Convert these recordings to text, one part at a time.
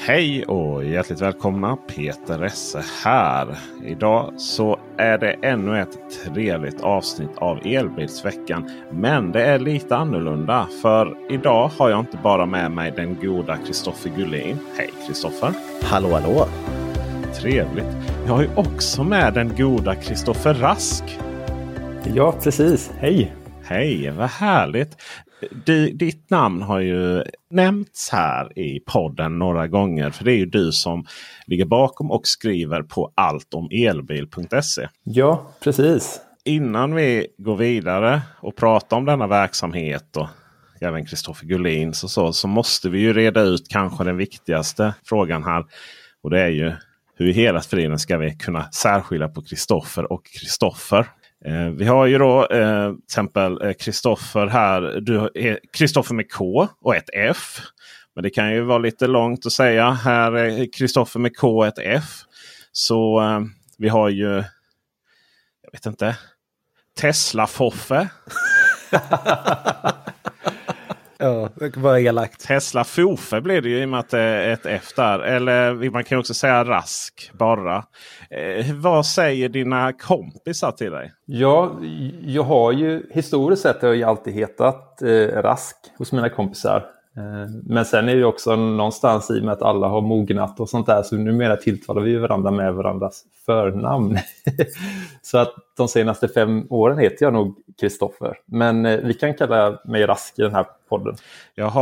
Hej och hjärtligt välkomna! Peter Esse här. Idag så är det ännu ett trevligt avsnitt av Elbilsveckan. Men det är lite annorlunda. För idag har jag inte bara med mig den goda Kristoffer Gullin. Hej Kristoffer! Hallå hallå! Trevligt! Jag har ju också med den goda Kristoffer Rask. Ja precis, hej! Hej, vad härligt! Du, ditt namn har ju nämnts här i podden några gånger. För det är ju du som ligger bakom och skriver på alltomelbil.se. Ja precis. Innan vi går vidare och pratar om denna verksamhet och även Kristoffer Gullin så, så, så måste vi ju reda ut kanske den viktigaste frågan här. Och det är ju hur i hela friden ska vi kunna särskilja på Kristoffer och Kristoffer. Eh, vi har ju då eh, till exempel eh, Kristoffer här. Du är Kristoffer med K och ett F. Men det kan ju vara lite långt att säga. Här är Kristoffer med K och ett F. Så eh, vi har ju, jag vet inte, Tesla-Foffe. Ja, vad elakt. Tesla Fofe blir det ju i och med att det är ett F där. Eller man kan också säga Rask bara. Eh, vad säger dina kompisar till dig? Ja, jag har ju historiskt sett har jag alltid hetat eh, Rask hos mina kompisar. Eh, men sen är det också någonstans i och med att alla har mognat och sånt där så numera tilltalar vi varandra med varandras förnamn. så att de senaste fem åren heter jag nog Kristoffer. Men eh, vi kan kalla mig Rask i den här podden. Jag,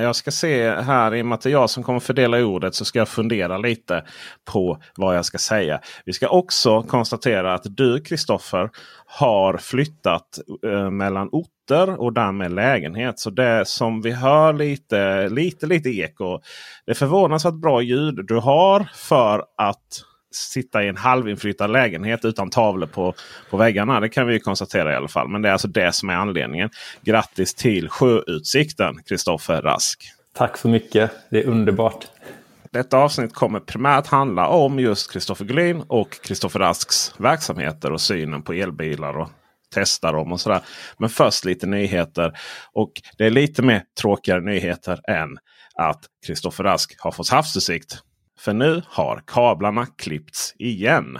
jag ska se här, i och med att det är jag som kommer fördela ordet, så ska jag fundera lite på vad jag ska säga. Vi ska också konstatera att du Kristoffer har flyttat eh, mellan orter och därmed lägenhet. Så det som vi hör lite, lite, lite eko. Det är förvånansvärt bra ljud du har för att sitta i en halvinflyttad lägenhet utan tavlor på, på väggarna. Det kan vi konstatera i alla fall. Men det är alltså det som är anledningen. Grattis till sjöutsikten Kristoffer Rask. Tack så mycket. Det är underbart. Detta avsnitt kommer primärt handla om just Kristoffer Gullin och Kristoffer Rasks verksamheter och synen på elbilar och testa dem och sådär. Men först lite nyheter. Och det är lite mer tråkigare nyheter än att Kristoffer Rask har fått havsutsikt. För nu har kablarna klippts igen.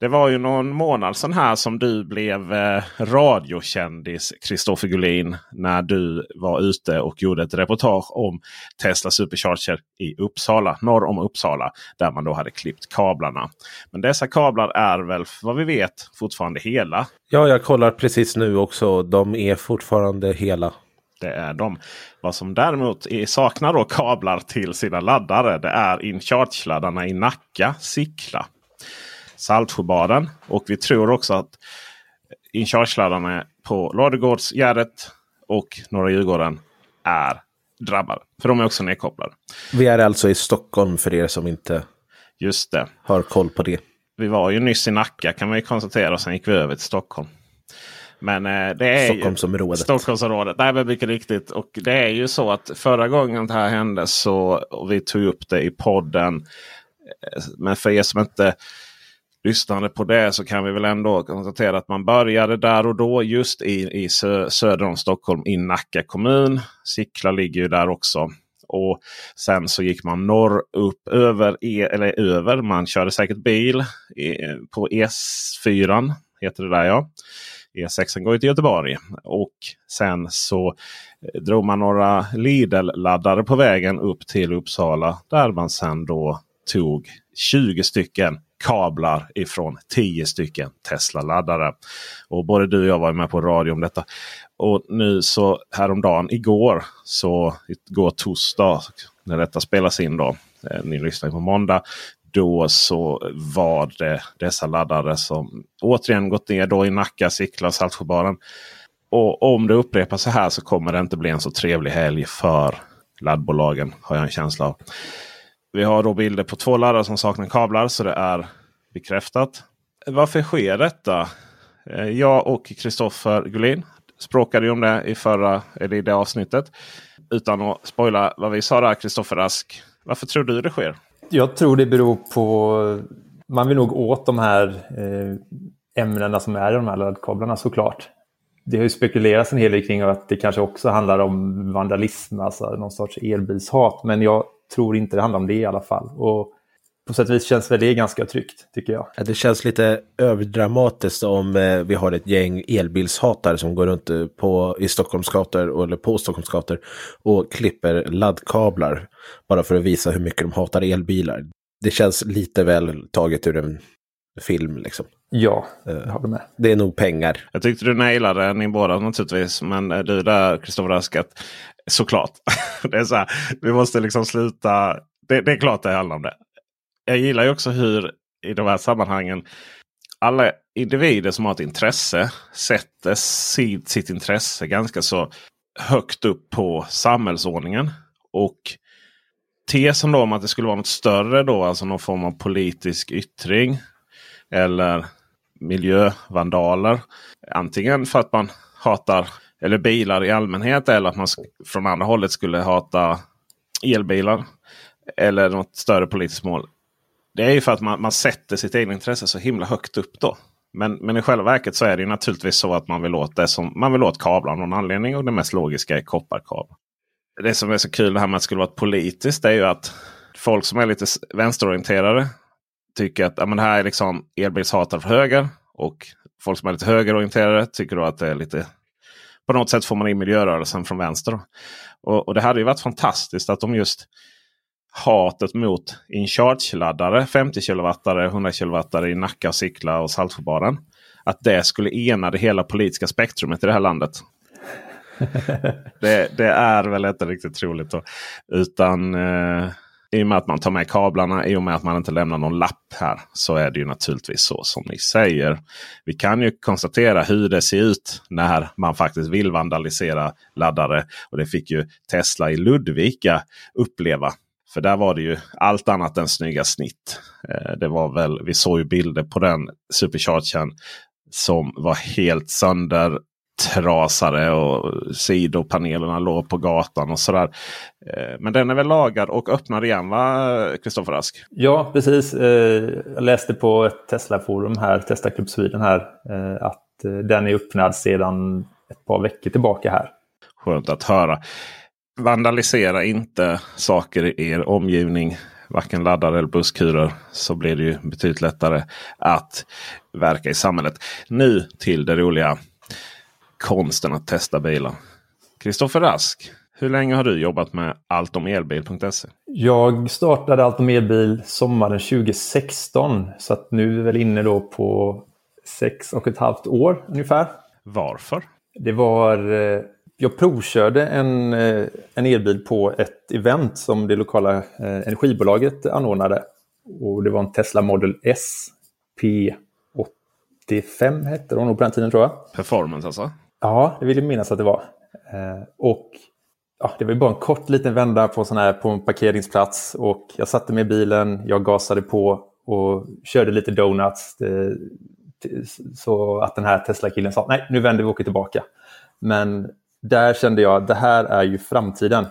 Det var ju någon månad sedan här som du blev eh, radiokändis Kristoffer Gullin. När du var ute och gjorde ett reportage om Tesla Supercharger i Uppsala, norr om Uppsala. Där man då hade klippt kablarna. Men dessa kablar är väl vad vi vet fortfarande hela. Ja, jag kollar precis nu också. De är fortfarande hela. Det är de. Vad som däremot är, saknar då kablar till sina laddare. Det är InCharge-laddarna i Nacka, Sickla, Saltsjöbaden. Och vi tror också att InCharge-laddarna på Ladugårdsgärdet och Norra Djurgården är drabbade. För de är också nedkopplade. Vi är alltså i Stockholm för er som inte Just det. har koll på det. Vi var ju nyss i Nacka kan man ju konstatera. Och sen gick vi över till Stockholm. Men eh, det är Stockholmsområdet. Ju, Stockholmsområdet. Nej, men mycket riktigt. Och det är ju så att förra gången det här hände så och vi tog upp det i podden. eh, Men för er som inte Lyssnande på det så kan vi väl ändå konstatera att man började där och då just i, i sö, söder om Stockholm i Nacka kommun. Sickla ligger ju där också. Och sen så gick man norr upp över, e, eller över, man körde säkert bil på E4. Heter det där ja. E6 går ju till Göteborg. Och sen så eh, drog man några Lidl-laddare på vägen upp till Uppsala. Där man sen då tog 20 stycken kablar ifrån 10 stycken Tesla-laddare. Och både du och jag var med på radio om detta. Och nu så häromdagen, igår, så igår torsdag när detta spelas in då. Eh, ni lyssnar på måndag. Då så var det dessa laddare som återigen gått ner då i Nacka, Sickla och Saltsjöbaden. Och om det upprepas så här så kommer det inte bli en så trevlig helg för laddbolagen. Har jag en känsla av. Vi har då bilder på två laddare som saknar kablar så det är bekräftat. Varför sker detta? Eh, jag och Kristoffer Gullin språkade ju om det i förra eller i det avsnittet. Utan att spoila vad vi sa där, Kristoffer Rask. Varför tror du det sker? Jag tror det beror på... Man vill nog åt de här eh, ämnena som är i de här laddkablarna såklart. Det har ju spekulerats en hel del kring att det kanske också handlar om vandalism, alltså någon sorts elbilshat. Men jag tror inte det handlar om det i alla fall. Och på sätt och vis känns väl det ganska tryggt, tycker jag. Ja, Det känns lite överdramatiskt om eh, vi har ett gäng elbilshatare som går runt eh, på, i Stockholms gator eller på Stockholms gator och klipper laddkablar bara för att visa hur mycket de hatar elbilar. Det känns lite väl taget ur en film liksom. Ja, jag håller med. Det är nog pengar. Jag tyckte du nailade ni båda naturligtvis. Men eh, du där Kristoffer Rask, att såklart. det är så här, vi måste liksom sluta. Det, det är klart det handlar om det. Jag gillar ju också hur i de här sammanhangen alla individer som har ett intresse sätter sitt, sitt intresse ganska så högt upp på samhällsordningen. Och tesen då om att det skulle vara något större då, alltså någon form av politisk yttring. Eller miljövandaler. Antingen för att man hatar eller bilar i allmänhet eller att man från andra hållet skulle hata elbilar. Eller något större politiskt mål. Det är ju för att man, man sätter sitt eget intresse så himla högt upp då. Men, men i själva verket så är det ju naturligtvis så att man vill åt det som man vill åt kablar av någon anledning. Och det mest logiska är kopparkablar. Det som är så kul det här med att det skulle vara politiskt det är ju att folk som är lite vänsterorienterade tycker att ja, men här är liksom elbilshatare för höger. Och folk som är lite högerorienterade tycker då att det är lite på något sätt får man in miljörörelsen från vänster. Då. Och, och det hade ju varit fantastiskt att de just hatet mot InCharge-laddare 50 kW, 100 kW i Nacka, Sickla och Saltsjöbaden. Att det skulle ena det hela politiska spektrumet i det här landet. det, det är väl inte riktigt troligt. Då. Utan eh, i och med att man tar med kablarna, i och med att man inte lämnar någon lapp här. Så är det ju naturligtvis så som ni säger. Vi kan ju konstatera hur det ser ut när man faktiskt vill vandalisera laddare. Och det fick ju Tesla i Ludvika uppleva. För där var det ju allt annat än snygga snitt. Eh, det var väl, vi såg ju bilder på den superchargern som var helt sönder trasade och sidopanelerna låg på gatan och sådär. Eh, Men den är väl lagad och öppnad igen va, Kristoffer Rask? Ja, precis. Eh, Jag läste på ett Tesla-forum här, Tesla Club Sweden här, eh, att den är öppnad sedan ett par veckor tillbaka här. Skönt att höra. Vandalisera inte saker i er omgivning. Varken laddare eller busskurer. Så blir det ju betydligt lättare att verka i samhället. Nu till det roliga. Konsten att testa bilar. Kristoffer Rask. Hur länge har du jobbat med alltomelbil.se? Jag startade Allt om elbil sommaren 2016, så att nu är vi väl inne då på sex och ett halvt år ungefär. Varför? Det var... eh, Jag provkörde en, eh, en elbil på ett event som det lokala eh, energibolaget anordnade. Och det var en Tesla Model S P85 hette de nog på den tiden tror jag. Performance alltså? Ja, det vill jag minnas att det var. Eh, och ja, det var ju bara en kort liten vända på, sån här, på en parkeringsplats. Och jag satte mig i bilen, jag gasade på och körde lite donuts. Eh, det Så att den här Tesla-killen sa nej, nu vänder vi och åker tillbaka. Men där kände jag att det här är ju framtiden.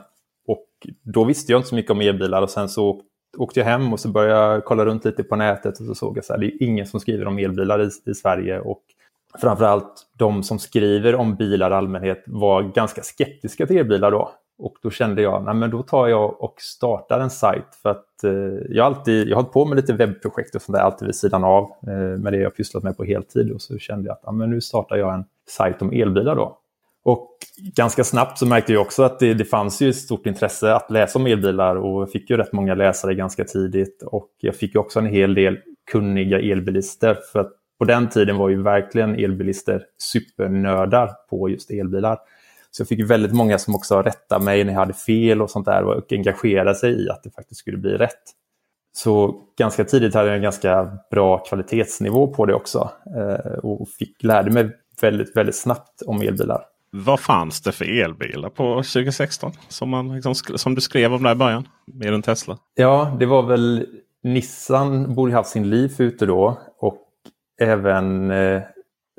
Och då visste jag inte så mycket om elbilar och sen så åkte jag hem och så började jag kolla runt lite på nätet och så såg jag att det är ingen som skriver om elbilar i, i Sverige. Och framförallt de som skriver om bilar i allmänhet var ganska skeptiska till elbilar då. Och då kände jag, nej men då tar jag och startar en sajt för att eh, jag har alltid, jag har hållit på med lite webbprojekt och sånt där alltid vid sidan av eh, med det jag pysslat med på heltid och så kände jag att ja, men nu startar jag en sajt om elbilar då. Och ganska snabbt så märkte jag också att det, det fanns ju ett stort intresse att läsa om elbilar och jag fick ju rätt många läsare ganska tidigt och jag fick ju också en hel del kunniga elbilister för att på den tiden var ju verkligen elbilister supernördar på just elbilar. Så jag fick väldigt många som också rättade mig när jag hade fel och sånt där och engagerade sig i att det faktiskt skulle bli rätt. Så ganska tidigt hade jag en ganska bra kvalitetsnivå på det också eh, och fick, lärde mig väldigt, väldigt snabbt om elbilar. Vad fanns det för elbilar på 2016? Som, man, liksom, som du skrev om där i början, mer än Tesla? Ja, det var väl Nissan borde haft sin Leaf ute då och även eh,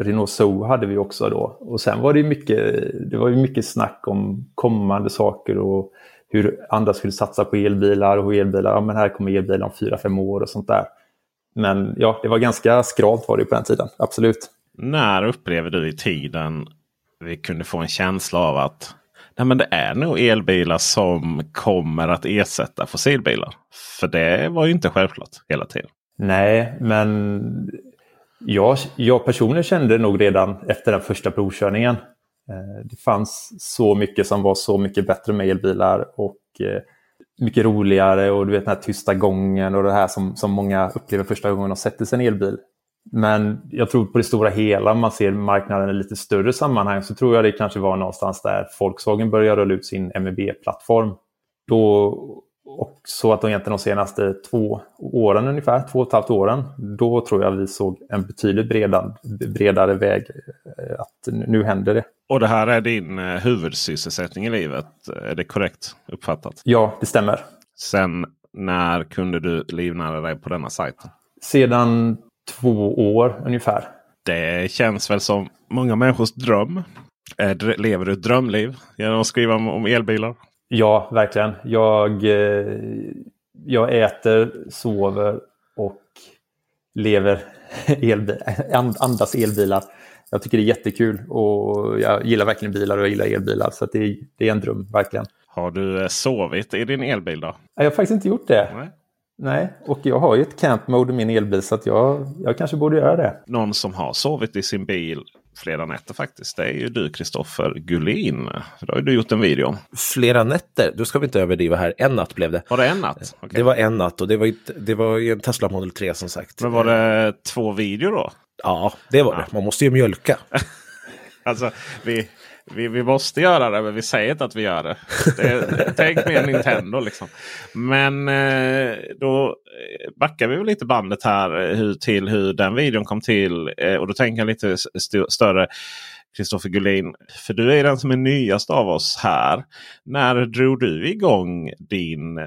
Renault Zoe hade vi också då. Och sen var det mycket, det var mycket snack om kommande saker och hur andra skulle satsa på elbilar och elbilar, ja men här kommer elbilar om fyra fem år och sånt där. Men ja, det var ganska skralt var det på den tiden, absolut. När upplever du i tiden vi kunde få en känsla av att nej men det är nog elbilar som kommer att ersätta fossilbilar? För det var ju inte självklart hela tiden. Nej, men jag, jag personligen kände nog redan efter den första provkörningen. Eh, det fanns så mycket som var så mycket bättre med elbilar och eh, mycket roligare och du vet den här tysta gången och det här som, som många upplever första gången de sätter sig i en elbil. Men jag tror på det stora hela, om man ser marknaden i lite större sammanhang, så tror jag det kanske var någonstans där Volkswagen började rulla ut sin MEB-plattform. Då och så att de egentligen de senaste två åren ungefär, två och ett halvt åren, då tror jag vi såg en betydligt bredare, bredare väg. Eh, att nu händer det. Och det här är din eh, huvudsysselsättning i livet? Är det korrekt uppfattat? Ja, det stämmer. Sen när kunde du livnära dig på denna sajten? Sedan två år ungefär. Det känns väl som många människors dröm. Lever du ett drömliv genom att skriva om elbilar? Ja, verkligen. Jag, eh, jag äter, sover och lever elbil, andas elbilar. Jag tycker det är jättekul och jag gillar verkligen bilar och jag gillar elbilar. Så det, det, är en dröm, verkligen. Har du eh, sovit i din elbil då? Jag har faktiskt inte gjort det. Nej. Nej, och jag har ju ett camp mode i min elbil så att jag, jag kanske borde göra det. Någon som har sovit i sin bil flera nätter faktiskt. Det är ju du Kristoffer Gullin. Det har ju du gjort en video om. Flera nätter? Då ska vi inte överdriva här. En natt blev det. Var det en natt? Okay. Det var en natt och det var, det var en Tesla Model 3 som sagt. Men var det två videor då? Ja, det var ja. det. Man måste ju mjölka. alltså, vi, vi, vi måste göra det, men vi säger inte att vi gör det. det tänk mer Nintendo liksom. Men eh, då eh, backar vi väl lite bandet här eh, hur, till hur den videon kom till. Eh, och då tänker jag lite st större. Kristoffer Gullin, för du är den som är nyast av oss här. När drog du igång din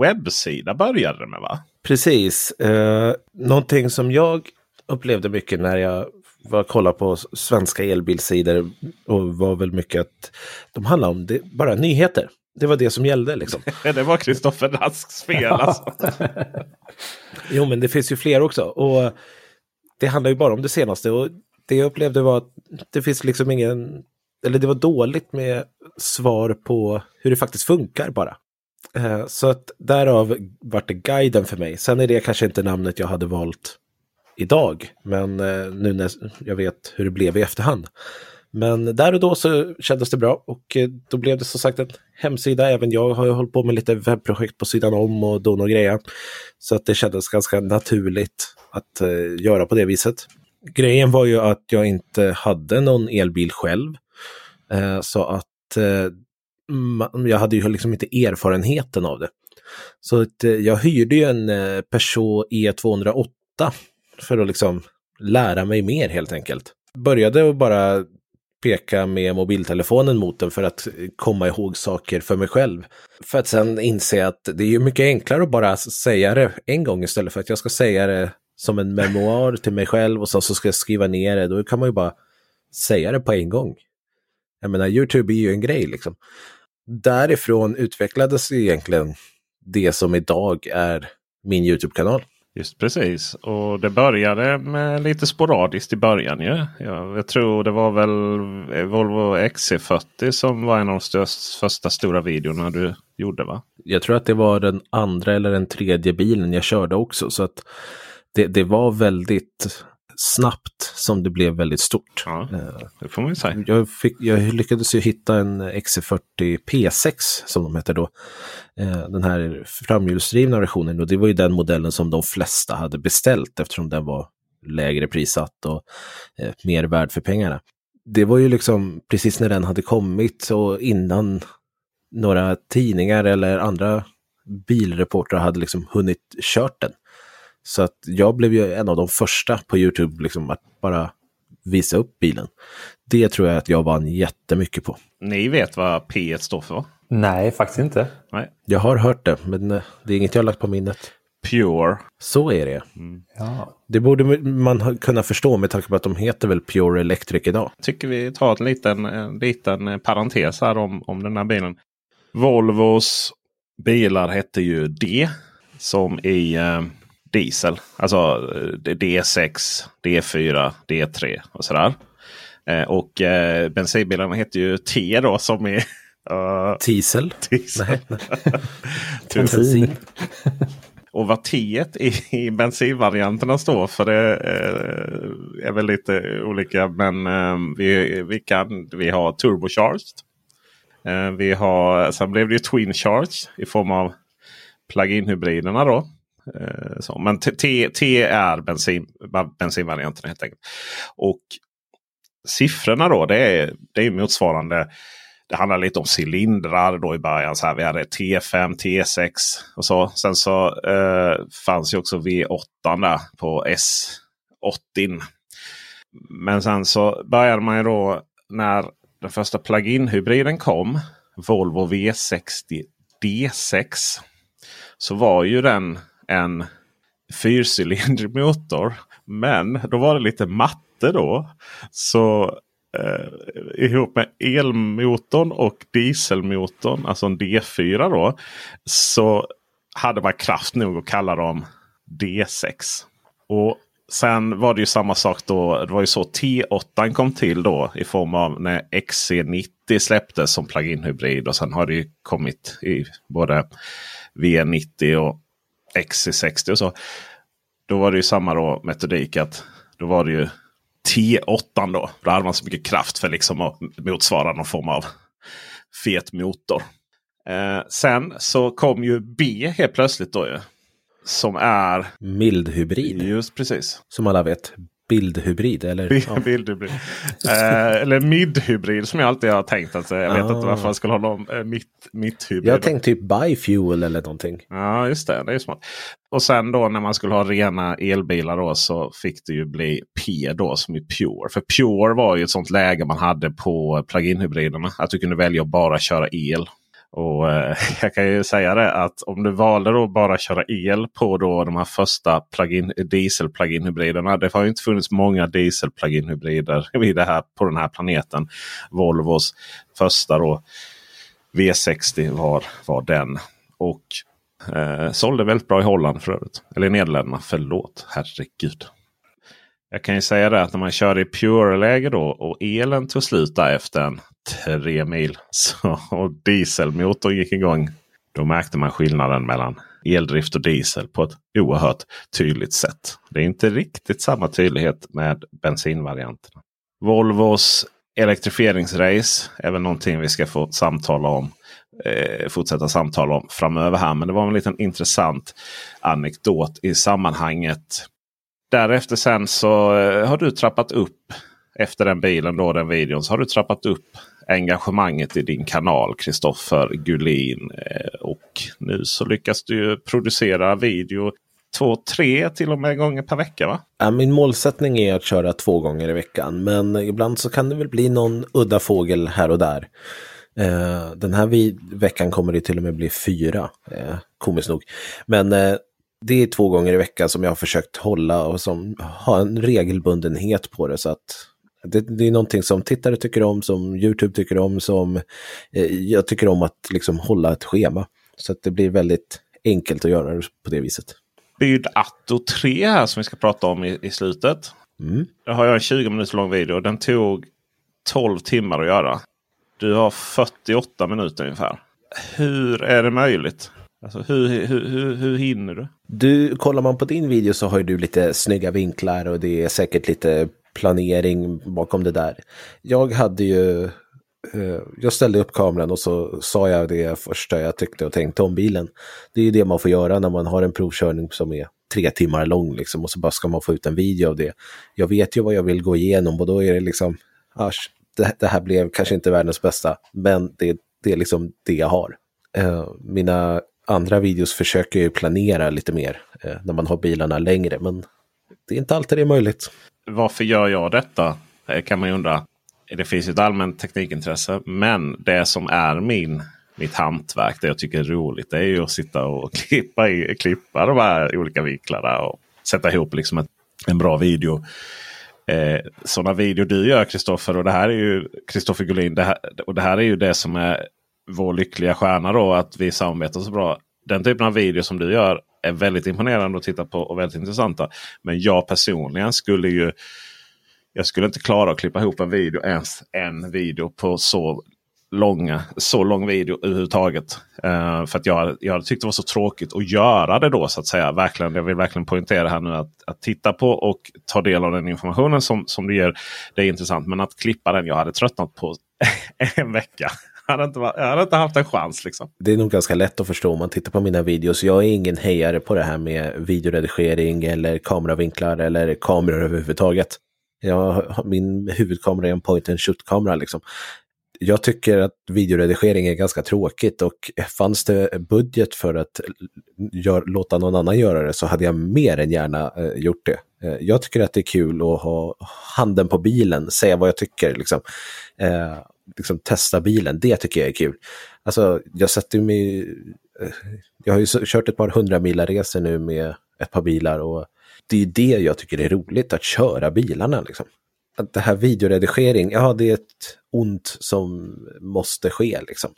webbsida? Började med va? Precis. Eh, någonting som jag upplevde mycket när jag var kolla på svenska elbilsidor och var väl mycket att de handlade om det, bara nyheter. Det var det som gällde liksom. det var Kristoffer Rasks fel alltså. jo men det finns ju fler också. Och det handlar ju bara om det senaste. Och det jag upplevde var att det finns liksom ingen, eller det var dåligt med svar på hur det faktiskt funkar bara. Eh, så att därav vart det guiden för mig. Sen är det kanske inte namnet jag hade valt idag. Men eh, nu när jag vet hur det blev i efterhand. Men där och då så kändes det bra och eh, då blev det som sagt en hemsida. Även jag har ju hållit på med lite webbprojekt på sidan om och don och grejer. Så att det kändes ganska naturligt att eh, göra på det viset. Grejen var ju att jag inte hade någon elbil själv. Så att jag hade ju liksom inte erfarenheten av det. Så att, jag hyrde ju en Peugeot E208 för att liksom lära mig mer helt enkelt. Började att bara peka med mobiltelefonen mot den för att komma ihåg saker för mig själv. För att sen inse att det är ju mycket enklare att bara säga det en gång istället för att jag ska säga det som en memoar till mig själv och så, så ska jag skriva ner det. Då kan man ju bara säga det på en gång. Jag menar, YouTube är ju en grej liksom. Därifrån utvecklades egentligen det som idag är min YouTube-kanal. Just precis. Och det började med lite sporadiskt i början ju. Ja, jag tror det var väl eh, Volvo XC40 som var en av de störst, första stora videorna du gjorde va? Jag tror att det var den andra eller den tredje bilen jag körde också. Så att det, det var väldigt snabbt som det blev väldigt stort. Ja, det får man ju säga. Jag, fick, jag lyckades ju hitta en XC40 P6 som de heter då. Eh, den här framhjulsdrivna versionen och det var ju den modellen som de flesta hade beställt eftersom den var lägre prissatt och eh, mer värd för pengarna. Det var ju liksom precis när den hade kommit och innan några tidningar eller andra bilreportrar hade liksom hunnit kört den. Så att jag blev ju en av de första på YouTube liksom att bara visa upp bilen. Det tror jag att jag vann jättemycket på. Ni vet vad P1 står för? Nej, faktiskt inte. Nej. Jag har hört det, men eh, det är inget jag har lagt på minnet. Pure. Så är det. Ja. Det borde man kunna förstå med tanke på att de heter väl Pure Electric idag. Tycker vi tar en liten, en liten parentes här om, om den här bilen. Volvos bilar hette ju D som i eh, diesel. Alltså eh, D6, D4, D3 och sådär. Eh, och eh, bensinbilarna heter ju T då som i uh, Diesel? diesel. Nej. Bensin. Och vad T i, i bensinvarianterna står för det eh, är väl lite olika. Men eh, vi, vi, kan, vi har turbocharged. Eh, vi har, sen blev det ju twin charge i form av plug-in hybriderna då. Eh, så. Men T, T, är bensin, bensinvarianten helt enkelt. Och siffrorna då det är, det är motsvarande. Det handlar lite om cylindrar då i början. Så här, vi hade T5, T6 och så. Sen så eh, fanns ju också V8 där på S80. Men sen så började man ju då när den första plug-in hybriden kom. Volvo V60 D6. Så var ju den en fyrcylindrig motor. Men då var det lite matte då. Så eh, ihop med elmotorn och dieselmotorn, alltså en D4 då. Så hade man kraft nog att kalla dem D6. Och sen var det ju samma sak då. Det var ju så T8 kom till då i form av när XC90 släpptes som plug-in hybrid. Och sen har det ju kommit i både V90 och XC60 och så. Då var det ju samma då metodik att då var det ju T8 då. Då hade man så mycket kraft för liksom att motsvara någon form av fet motor. Eh, sen så kom ju B helt plötsligt då ju. Som är Mildhybrid, just precis. som alla vet. Bildhybrid, eller? Ja. Bildhybrid. Eh, eller midhybrid som jag alltid har tänkt. Att, eh, jag vet Ah. inte varför jag skulle ha någon eh, mitt, mitthybrid. Jag tänkte typ biofuel eller någonting. Ja, just det. Det är smart. Och sen då när man skulle ha rena elbilar då så fick det ju bli P då som är Pure. För Pure var ju ett sånt läge man hade på plug-in hybriderna. Att du kunde välja att bara köra el. Och eh, jag kan ju säga det att om du valde då bara köra el på då de här första plug-in, diesel plug-in hybriderna. Det har ju inte funnits många diesel plug-in hybrider det här, på den här planeten. Volvos första då V60 var, var den. Och Eh, sålde väldigt bra i Holland för övrigt. Eller i Nederländerna. Förlåt, herregud. Jag kan ju säga det att när man körde i Pure-läge då och elen tog slut där efter en tre mil. Så, och dieselmotorn gick igång. Då märkte man skillnaden mellan eldrift och diesel på ett oerhört tydligt sätt. Det är inte riktigt samma tydlighet med bensinvarianterna. Volvos elektrifieringsrace är väl någonting vi ska få samtala om eh, fortsätta samtala om framöver här. Men det var en liten intressant anekdot i sammanhanget. Därefter sen så eh, har du trappat upp efter den bilen då den videon. Så har du trappat upp engagemanget i din kanal Kristoffer Gullin. Eh, och nu så lyckas du producera video två, tre till och med gånger per vecka va? Ja, min målsättning är att köra två gånger i veckan, men ibland så kan det väl bli någon udda fågel här och där. Eh, den här veckan kommer det till och med bli fyra, eh, komiskt nog. Men eh, det är två gånger i veckan som jag har försökt hålla och som har en regelbundenhet på det. Så att det, det är någonting som tittare tycker om, som YouTube tycker om, som eh, jag tycker om att liksom hålla ett schema. Så att det blir väldigt enkelt att göra det på det viset. Byd Atto 3 här som vi ska prata om i, i slutet. Mm. Där har jag en 20 minuter lång video. Den tog 12 timmar att göra. Du har 48 minuter ungefär. Hur är det möjligt? Alltså, hur, hur, hur, hur hinner du? Du, kollar man på din video så har ju du lite snygga vinklar och det är säkert lite planering bakom det där. Jag hade ju, eh, jag ställde upp kameran och så sa jag det första jag tyckte och tänkte om bilen. Det är ju det man får göra när man har en provkörning som är tre timmar lång liksom och så bara ska man få ut en video av det. Jag vet ju vad jag vill gå igenom och då är det liksom, asch, det, det här blev kanske inte världens bästa, men det, det är liksom det jag har. Eh, mina andra videos försöker ju planera lite mer eh, när man har bilarna längre, men det är inte alltid det är möjligt. Varför gör jag detta? Eh, kan man ju undra. Det finns ett allmänt teknikintresse. Men det som är min, mitt hantverk, det jag tycker är roligt, det är ju att sitta och klippa, i, klippa de här olika vinklarna och sätta ihop liksom ett, en bra video. Eh, sådana videor du gör Kristoffer och det här är ju Kristoffer Gullin. Det här, och det här är ju det som är vår lyckliga stjärna då att vi samarbetar så bra. Den typen av video som du gör är väldigt imponerande att titta på och väldigt intressanta. Men jag personligen skulle ju jag skulle inte klara att klippa ihop en video, ens en video på så långa, så lång video överhuvudtaget. Uh, för att jag, jag tyckte det var så tråkigt att göra det då så att säga. Verkligen, jag vill verkligen poängtera här nu att, att titta på och ta del av den informationen som, som du ger. Det är intressant. Men att klippa den, jag hade tröttnat på en vecka. Jag hade, inte, jag hade inte haft en chans. Liksom. Det är nog ganska lätt att förstå om man tittar på mina videos. Jag är ingen hejare på det här med videoredigering eller kameravinklar eller kameror överhuvudtaget. Jag, min huvudkamera är en point and shoot-kamera. Liksom. Jag tycker att videoredigering är ganska tråkigt och fanns det budget för att gör, låta någon annan göra det så hade jag mer än gärna eh, gjort det. Eh, jag tycker att det är kul att ha handen på bilen, säga vad jag tycker. Liksom. Eh, liksom testa bilen, det tycker jag är kul. Alltså, jag sätter mig... Eh, jag har ju kört ett par hundra resor nu med ett par bilar och det är det jag tycker är roligt, att köra bilarna. Liksom. Att det här videoredigering, ja det är ett ont som måste ske. Liksom.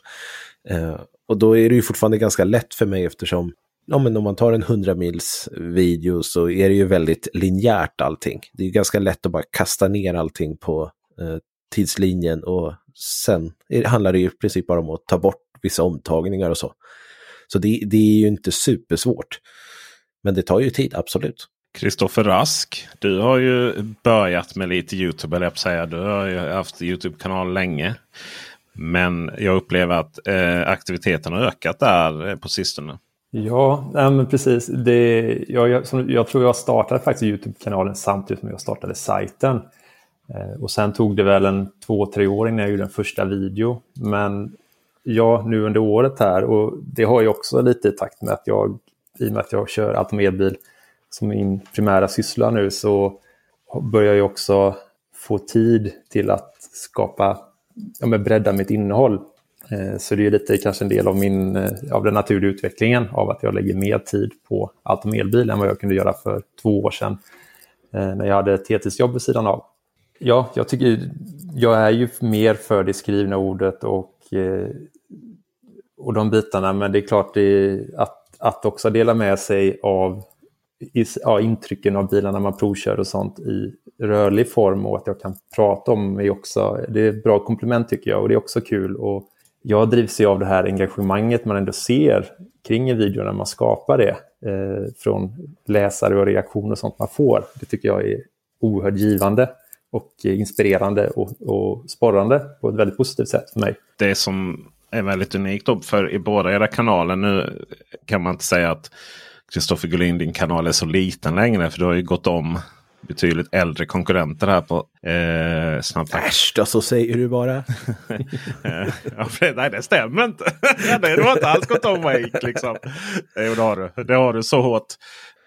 Eh, och då är det ju fortfarande ganska lätt för mig eftersom ja, men om man tar en 100 mils video så är det ju väldigt linjärt allting. Det är ju ganska lätt att bara kasta ner allting på eh, tidslinjen och sen handlar det ju i princip bara om att ta bort vissa omtagningar och så. Så det, det är ju inte supersvårt. Men det tar ju tid, absolut. Kristoffer Rask, du har ju börjat med lite YouTube, eller jag säga. Du har ju haft Youtube-kanal länge. Men jag upplever att eh, aktiviteten har ökat där eh, på sistone. Ja, men precis. Det, jag, jag, som, jag tror jag startade faktiskt Youtube-kanalen samtidigt som jag startade sajten. Eh, och sen tog det väl en två, tre år innan jag gjorde en första video. Men ja, nu under året här och det har ju också lite i takt med att jag, i och med att jag kör allt om elbil som min primära syssla nu så börjar jag också få tid till att skapa, ja men bredda mitt innehåll. Eh, så det är lite kanske en del av, min, eh, av den naturliga utvecklingen av att jag lägger mer tid på allt om elbil än vad jag kunde göra för två år sedan när jag hade ett heltidsjobb vid sidan av. Ja, jag tycker jag är ju mer för det skrivna ordet och, eh, och de bitarna. Men det är klart det, att, att också dela med sig av ja, intrycken av bilarna man provkör och sånt i rörlig form och att jag kan prata om är också, det är ett bra komplement tycker jag och det är också kul. Och jag drivs ju av det här engagemanget man ändå ser kring en video när man skapar det eh, från läsare och reaktioner och sånt man får. Det tycker jag är oerhört givande och inspirerande och, och sporrande på ett väldigt positivt sätt för mig. Det som är väldigt unikt då, för i båda era kanaler nu kan man inte säga att Kristoffer Gullin, din kanal är så liten längre. För du har ju gått om betydligt äldre konkurrenter här på eh, Snabbtakt. Äsch då, så säger du bara. ja, nej, det stämmer inte. du har inte alls gått om mig. Liksom. Jo, det har du. Det har du så hårt.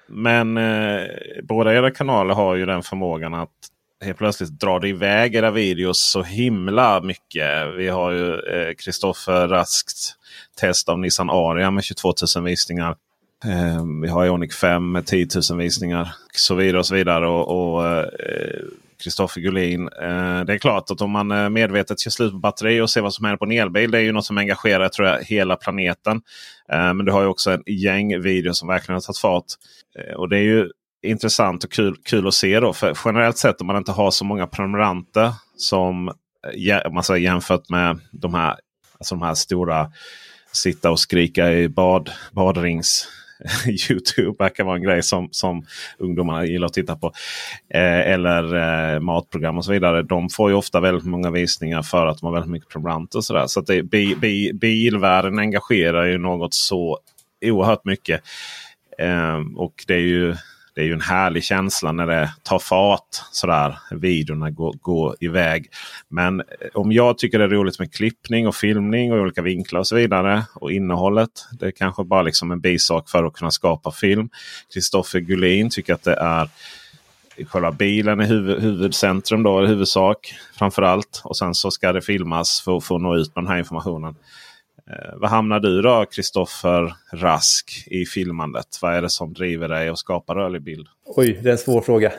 Men eh, båda era kanaler har ju den förmågan att helt plötsligt drar det iväg era videos så himla mycket. Vi har ju Kristoffer eh, Rasks test av Nissan Aria med 22 000 visningar. Eh, vi har Ioniq 5 med 10 000 visningar. Så vidare och så vidare. Och, Kristoffer eh, Gullin. Eh, det är klart att om man eh, medvetet kör slut på batteri och ser vad som händer på en elbil. Det är ju något som engagerar tror jag, hela planeten. Eh, men du har ju också en gäng videos som verkligen har tagit fart. Eh, och det är ju intressant och kul, kul att se då. För generellt sett om man inte har så många prenumeranter som eh, man säger, jämfört med de här, alltså de här stora sitta och skrika i bad, badrings Youtube verkar vara en grej som, som ungdomarna gillar att titta på. Eh, eller eh, matprogram och så vidare. De får ju ofta väldigt många visningar för att de har väldigt mycket prenumeranter. Och så där. så att det, bi, bi, bilvärlden engagerar ju något så oerhört mycket. Eh, och det är ju det är ju en härlig känsla när det tar fart. Sådär, videorna går, går iväg. Men eh, om jag tycker det är roligt med klippning och filmning och olika vinklar och så vidare. Och innehållet. Det är kanske bara liksom en bisak för att kunna skapa film. Kristoffer Gullin tycker att det är själva bilen är huvud, huvudcentrum då, huvudsak framförallt. Och sen så ska det filmas för, för att nå ut med den här informationen. Eh, vad hamnar du då Kristoffer Rask i filmandet? Vad är det som driver dig att skapa rörlig bild? Oj, det är en svår fråga.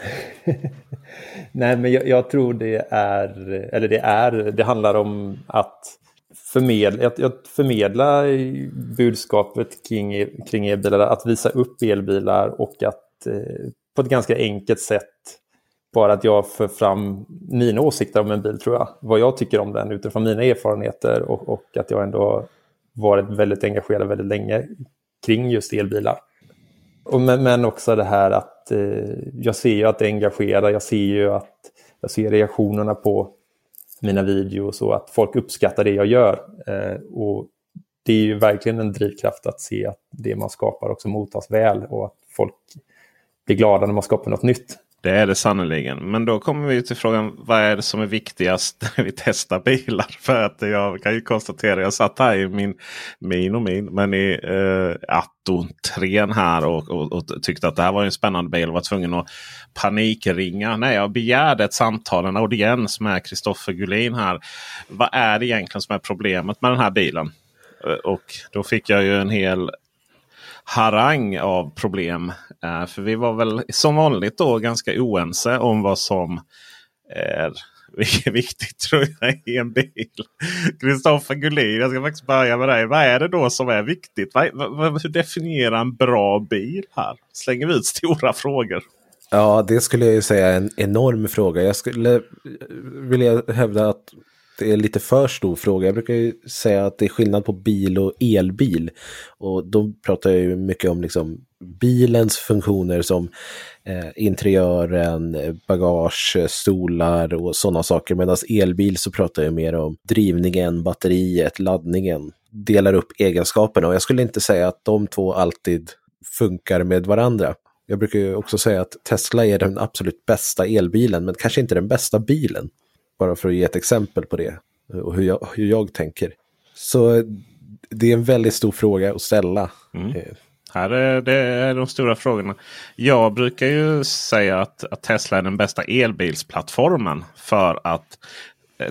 Nej, men jag, jag, tror det är, eller det är, det handlar om att förmedla, att, att förmedla budskapet kring, kring elbilar, att visa upp elbilar och att eh, på ett ganska enkelt sätt bara att jag för fram mina åsikter om en bil tror jag. Vad jag tycker om den utifrån mina erfarenheter och, och att jag ändå varit väldigt engagerad väldigt länge kring just elbilar. Och men, men också det här att eh, jag ser ju att det engagerar, jag ser ju att jag ser reaktionerna på mina videos och att folk uppskattar det jag gör. Eh, och det är ju verkligen en drivkraft att se att det man skapar också mottas väl och att folk blir glada när man skapar något nytt. Det är det sannerligen. Men då kommer vi till frågan vad är det som är viktigast när vi testar bilar? För att jag kan ju konstatera, jag satt här i min, min och min, men i eh, Atto 3 här och, och, och, tyckte att det här var en spännande bil och var tvungen att panikringa. Nej, jag begärde ett samtal, en audiens med Kristoffer Gullin här. Vad är det egentligen som är problemet med den här bilen? Eh, och då fick jag ju en hel harang av problem. Eh, för vi var väl som vanligt då ganska oense om vad som är viktigt tror jag i en bil. Kristoffer Gullin, jag ska faktiskt börja med dig. Vad är det då som är viktigt? hur definierar en bra bil här? Slänger vi ut stora frågor. Ja, det skulle jag ju säga är en enorm fråga. Jag skulle vilja hävda att det är lite för stor fråga. Jag brukar ju säga att det är skillnad på bil och elbil. Och då pratar jag ju mycket om liksom bilens funktioner som eh, interiören, bagage, stolar och sådana saker. Medan elbil så pratar jag mer om drivningen, batteriet, laddningen. Delar upp egenskaperna och jag skulle inte säga att de två alltid funkar med varandra. Jag brukar ju också säga att Tesla är den absolut bästa elbilen, men kanske inte den bästa bilen. Bara för att ge ett exempel på det och hur jag, hur jag tänker. Så det är en väldigt stor fråga att ställa. Mm. Eh. Här är det är de stora frågorna. Jag brukar ju säga att, att Tesla är den bästa elbilsplattformen. För att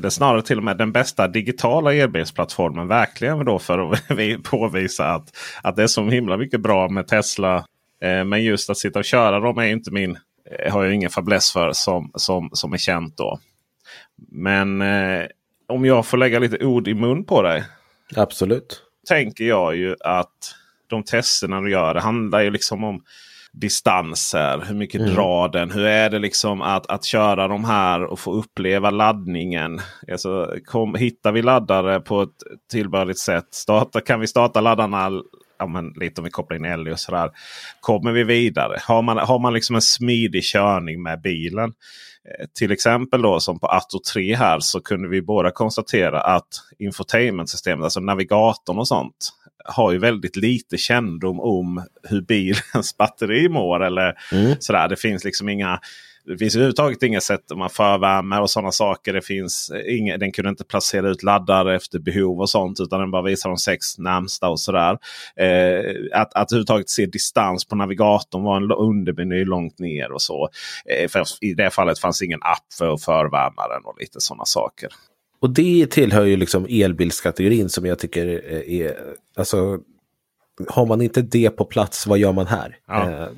det snarare till och med den bästa digitala elbilsplattformen. Verkligen då för att påvisa att, att det är så himla mycket bra med Tesla. Eh, men just att sitta och köra dem är inte min, eh, har jag ingen fäbless för som, som, som är känt då. Men eh, om jag får lägga lite ord i mun på dig. Absolut. Tänker jag ju att de testerna du gör det handlar ju liksom om distanser. Hur mycket mm. drar den? Hur är det liksom att, att köra de här och få uppleva laddningen? Alltså, kom, hittar vi laddare på ett tillbörligt sätt? Starta, kan vi starta laddarna ja, men lite om vi kopplar in Ellie och sådär. Kommer vi vidare? Har man, har man liksom en smidig körning med bilen? Eh, till exempel då som på Atto 3 här så kunde vi båda konstatera att infotainmentsystemet, alltså navigatorn och sånt, har ju väldigt lite kännedom om hur bilens batteri mår. Eller mm. sådär. Det finns liksom inga det finns överhuvudtaget inga sätt om man förvärmer och sådana saker. Det finns eh, inga, den kunde inte placera ut laddare efter behov och sånt. Utan den bara visar de sex närmsta och sådär. Eh, att, att överhuvudtaget se distans på navigatorn var en undermeny långt ner och så. Eh, för I det fallet fanns ingen app för att förvärma den och lite sådana saker. Och det tillhör ju liksom elbilskategorin som jag tycker eh, är, alltså har man inte det på plats, vad gör man här? Ja. Eh,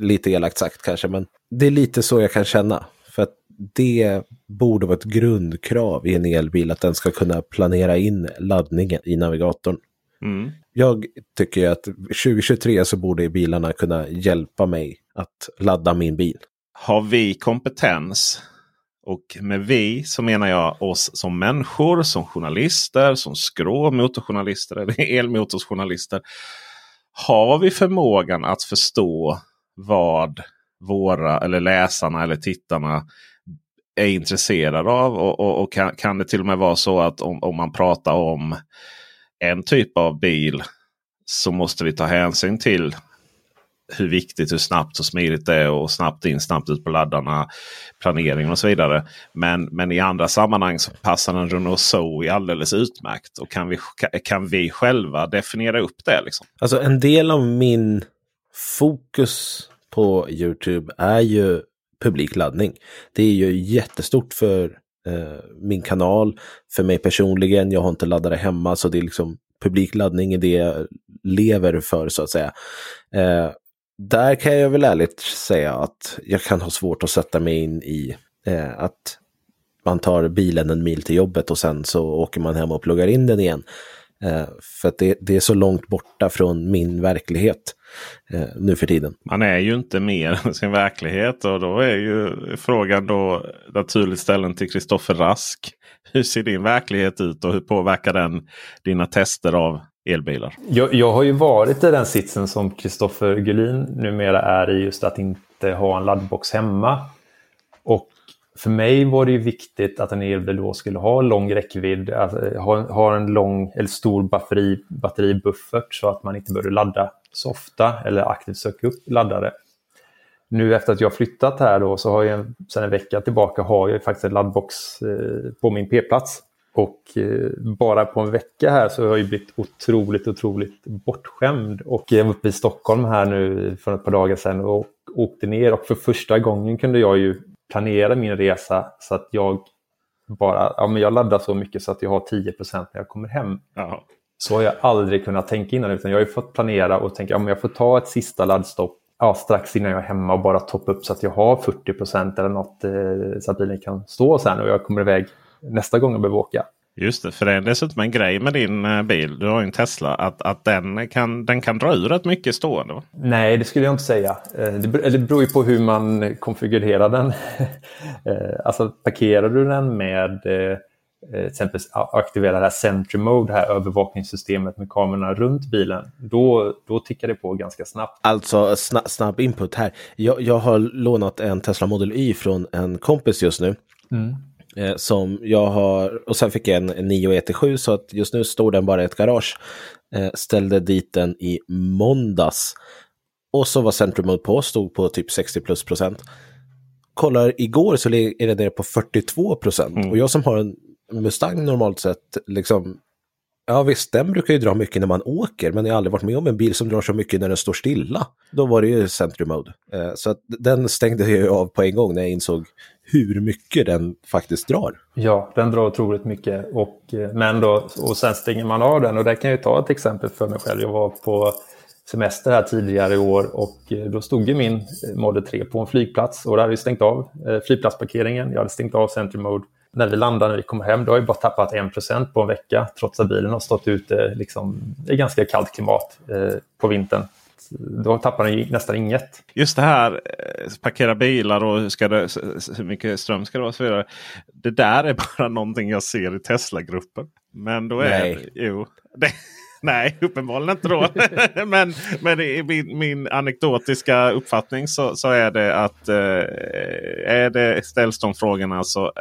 lite elakt sagt kanske, men det är lite så jag kan känna. För att det borde vara ett grundkrav i en elbil, att den ska kunna planera in laddningen i navigatorn. Mm. Jag tycker att 2023 så borde bilarna kunna hjälpa mig att ladda min bil. Har vi kompetens? Och med vi så menar jag oss som människor, som journalister, som skråmotorjournalister eller elmotorsjournalister. Har vi förmågan att förstå vad våra eller läsarna eller tittarna är intresserade av? Och, och, och kan, kan, det till och med vara så att om, om man pratar om en typ av bil så måste vi ta hänsyn till hur viktigt, hur snabbt och smidigt det är och snabbt in, snabbt ut på laddarna, planering och så vidare. Men, men i andra sammanhang så passar en Renault Zoe alldeles utmärkt. Och kan vi, kan vi själva definiera upp det? Liksom? Alltså en del av min fokus på Youtube är ju publikladdning. Det är ju jättestort för eh, min kanal, för mig personligen. Jag har inte laddare hemma så det är liksom publikladdning är det jag lever för så att säga. Eh, där kan jag väl ärligt säga att jag kan ha svårt att sätta mig in i eh, att man tar bilen en mil till jobbet och sen så åker man hem och pluggar in den igen. Eh, för att det, det, är så långt borta från min verklighet eh, nu för tiden. Man är ju inte mer än sin verklighet och då är ju frågan då naturligt ställen till Kristoffer Rask. Hur ser din verklighet ut och hur påverkar den dina tester av elbilar? Jag, jag har ju varit i den sitsen som Kristoffer Gullin numera är i just att inte ha en laddbox hemma. Och för mig var det ju viktigt att en elbil då skulle ha lång räckvidd, alltså, ha, ha en lång eller stor batteri, batteribuffert så att man inte behöver ladda så ofta eller aktivt söka upp laddare. Nu efter att jag flyttat här då så har jag sedan en vecka tillbaka har jag faktiskt en laddbox eh, på min p-plats. Och eh, bara på en vecka här så har jag blivit otroligt, otroligt bortskämd. Och jag var uppe i Stockholm här nu för ett par dagar sedan och åkte ner och för första gången kunde jag ju planera min resa så att jag bara, ja men jag laddar så mycket så att jag har 10% när jag kommer hem. Jaha. Så har jag aldrig kunnat tänka innan utan jag har ju fått planera och tänka, ja men jag får ta ett sista laddstopp ja, strax innan jag är hemma och bara toppa upp så att jag har 40% eller något eh, så att bilen kan stå sen och jag kommer iväg nästa gång jag behöver åka. Just det, för det är dessutom en grej med din eh, bil. Du har ju en Tesla. Att, att den, kan, den kan dra ur rätt mycket stående. Nej, det skulle jag inte säga. Eh, det beror ju på hur man konfigurerar den. Eh, alltså parkerar du den med till exempel aktivera det här Sentry Mode, det här övervakningssystemet med kamerorna runt bilen, då, då tickar det på ganska snabbt. Alltså snabb, snabb input här. Jag, jag har lånat en Tesla Model Y från en kompis just nu. Mm. Eh, som jag har, och sen fick jag en, en 9 ET7 så att just nu står den bara i ett garage. Eh, ställde dit den i måndags. Och så var Centrum Mode på, stod på typ 60 plus procent. Kollar igår så är det nere på 42 procent. Mm. Och jag som har en Mustang normalt sett, liksom, Ja visst, den brukar ju dra mycket när man åker, men jag har aldrig varit med om en bil som drar så mycket när den står stilla. Då var det ju Century Mode. Eh, så att den stängde jag av på en gång när jag insåg hur mycket den faktiskt drar. Ja, den drar otroligt mycket. Och, eh, men då, och sen stänger man av den och där kan jag ta ett exempel för mig själv. Jag var på semester här tidigare i år och eh, då stod ju min eh, Model 3 på en flygplats och där hade vi stängt av flygplatsparkeringen. Jag hade stängt av Century Mode när vi landar, när vi kommer hem, då har vi bara tappat 1% på en vecka trots att bilen har stått ute liksom, i ganska kallt klimat eh, på vintern. Då tappar den nästan inget. Just det här eh, parkera bilar och hur, ska det, hur mycket ström ska det vara och så vidare. Det där är bara någonting jag ser i Tesla-gruppen. Men då är Nej. det, jo, det, Nej, uppenbarligen inte då. men men i min, min anekdotiska uppfattning så, så är det att eh, är det, ställs de frågorna så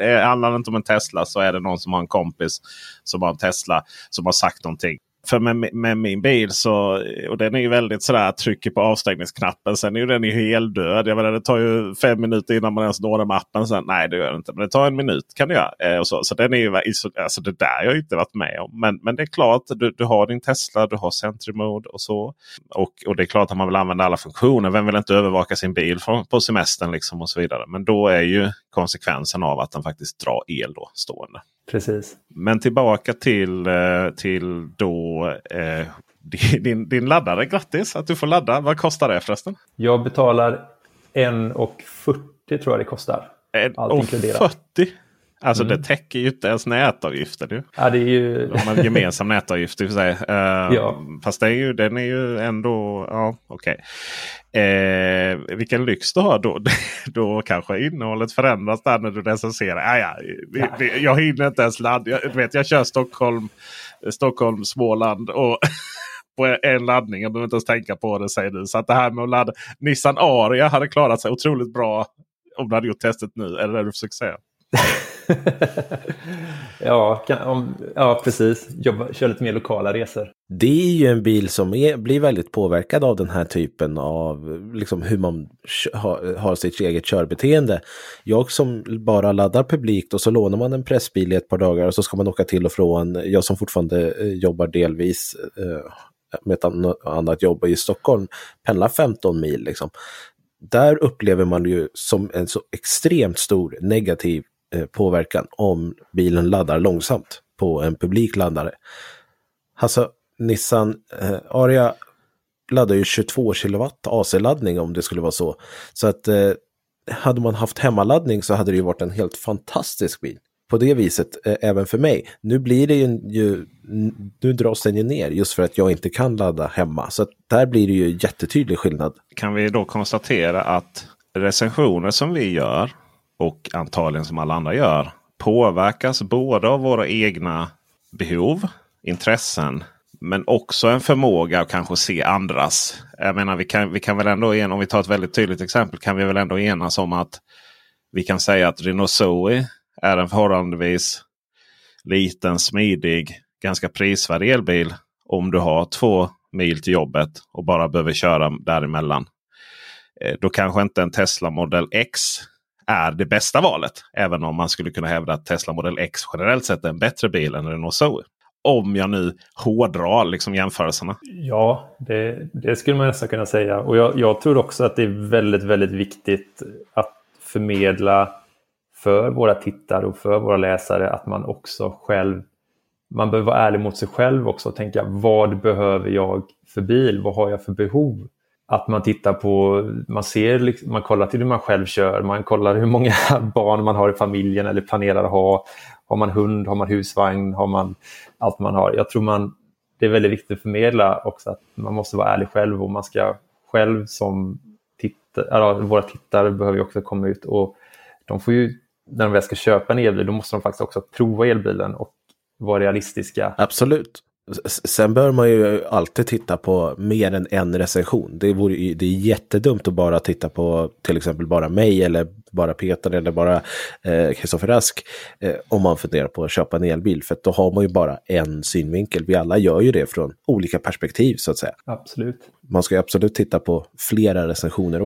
eh, handlar det inte om en Tesla så är det någon som har en kompis som har en Tesla som har sagt någonting. För med, med, min bil så, och den är ju väldigt sådär trycker på avstängningsknappen. Sen är ju den ju heldöd. Jag menar, det tar ju fem minuter innan man ens når mappen. Sen, nej det gör det inte. Men det tar en minut kan det göra. Eh, och så, så den är ju, alltså det där har jag inte varit med om. Men, men det är klart, du, du har din Tesla, du har Sentry Mode och så. Och, och det är klart att man vill använda alla funktioner. Vem vill inte övervaka sin bil på, på semestern liksom och så vidare. Men då är ju konsekvensen av att den faktiskt drar el då stående. Precis. Men tillbaka till, eh, till då eh, din, din laddare. Grattis att du får ladda. Vad kostar det förresten? Jag betalar 1,40 tror jag det kostar. Allt inkluderat. 40? Alltså mm. det täcker ju inte ens nätavgiften. Ju. Ja, det är ju... De har en gemensam nätavgift i och för sig. Uh, ja. Fast det är ju, den är ju ändå... Ja, okej. Okay. Eh, vilken lyx du har då. då kanske innehållet förändras där när du recenserar. Ah, ja, ja. Jag hinner inte ens ladda. Jag, vet, jag kör Stockholm, Stockholm Småland. och på en laddning. Jag behöver inte ens tänka på det säger du. Så att det här med att ladda. Nissan Aria hade klarat sig otroligt bra om du hade gjort testet nu. Är det det du försöker säga? ja, kan, om, ja, precis. Jobba, kör lite mer lokala resor. Det är ju en bil som är, blir väldigt påverkad av den här typen av liksom, hur man har, har sitt eget körbeteende. Jag som bara laddar publikt och så lånar man en pressbil i ett par dagar och så ska man åka till och från. Jag som fortfarande eh, jobbar delvis eh, med ett annat jobb i Stockholm, pendlar 15 mil. Liksom. Där upplever man ju som en så extremt stor negativ Eh, påverkan om bilen laddar långsamt på en publik laddare. Alltså Nissan eh, Aria laddar ju 22 kilowatt AC-laddning om det skulle vara så. Så att eh, hade man haft hemmaladdning så hade det ju varit en helt fantastisk bil. På det viset, eh, även för mig. Nu blir det ju, nu dras den ju ner just för att jag inte kan ladda hemma. Så att där blir det ju jättetydlig skillnad. Kan vi då konstatera att recensioner som vi gör och antagligen som alla andra gör påverkas både av våra egna behov, intressen men också en förmåga att kanske se andras. Jag menar vi kan, vi kan väl ändå, om vi tar ett väldigt tydligt exempel, kan vi väl ändå enas om att vi kan säga att Renault Zoe är en förhållandevis liten, smidig, ganska prisvärd elbil. Om du har två mil till jobbet och bara behöver köra däremellan. Eh, då kanske inte en Tesla Model X är det bästa valet. Även om man skulle kunna hävda att Tesla Model X generellt sett är en bättre bil än Renault Zoe. Om jag nu hårdrar liksom jämförelserna. Ja, det, det skulle man nästan kunna säga. Och jag, jag, tror också att det är väldigt, väldigt viktigt att förmedla för våra tittare och för våra läsare att man också själv man behöver vara ärlig mot sig själv också och tänka vad behöver jag för bil? Vad har jag för behov? Att man tittar på, man ser, man kollar till hur man själv kör, man kollar hur många barn man har i familjen eller planerar att ha. Har man hund, har man husvagn, har man allt man har. Jag tror man, det är väldigt viktigt att förmedla också att man måste vara ärlig själv och man ska själv som tittare, våra tittare behöver ju också komma ut och de får ju, när de väl ska köpa en elbil, då måste de faktiskt också prova elbilen och vara realistiska. Absolut. Sen bör man ju alltid titta på mer än en recension. Det, vore, det är jättedumt att bara titta på till exempel bara mig eller bara Peter eller bara Kristoffer eh, Rask eh, om man funderar på att köpa en elbil. För då har man ju bara en synvinkel. Vi alla gör ju det från olika perspektiv så att säga. Absolut. Man ska absolut titta på flera recensioner.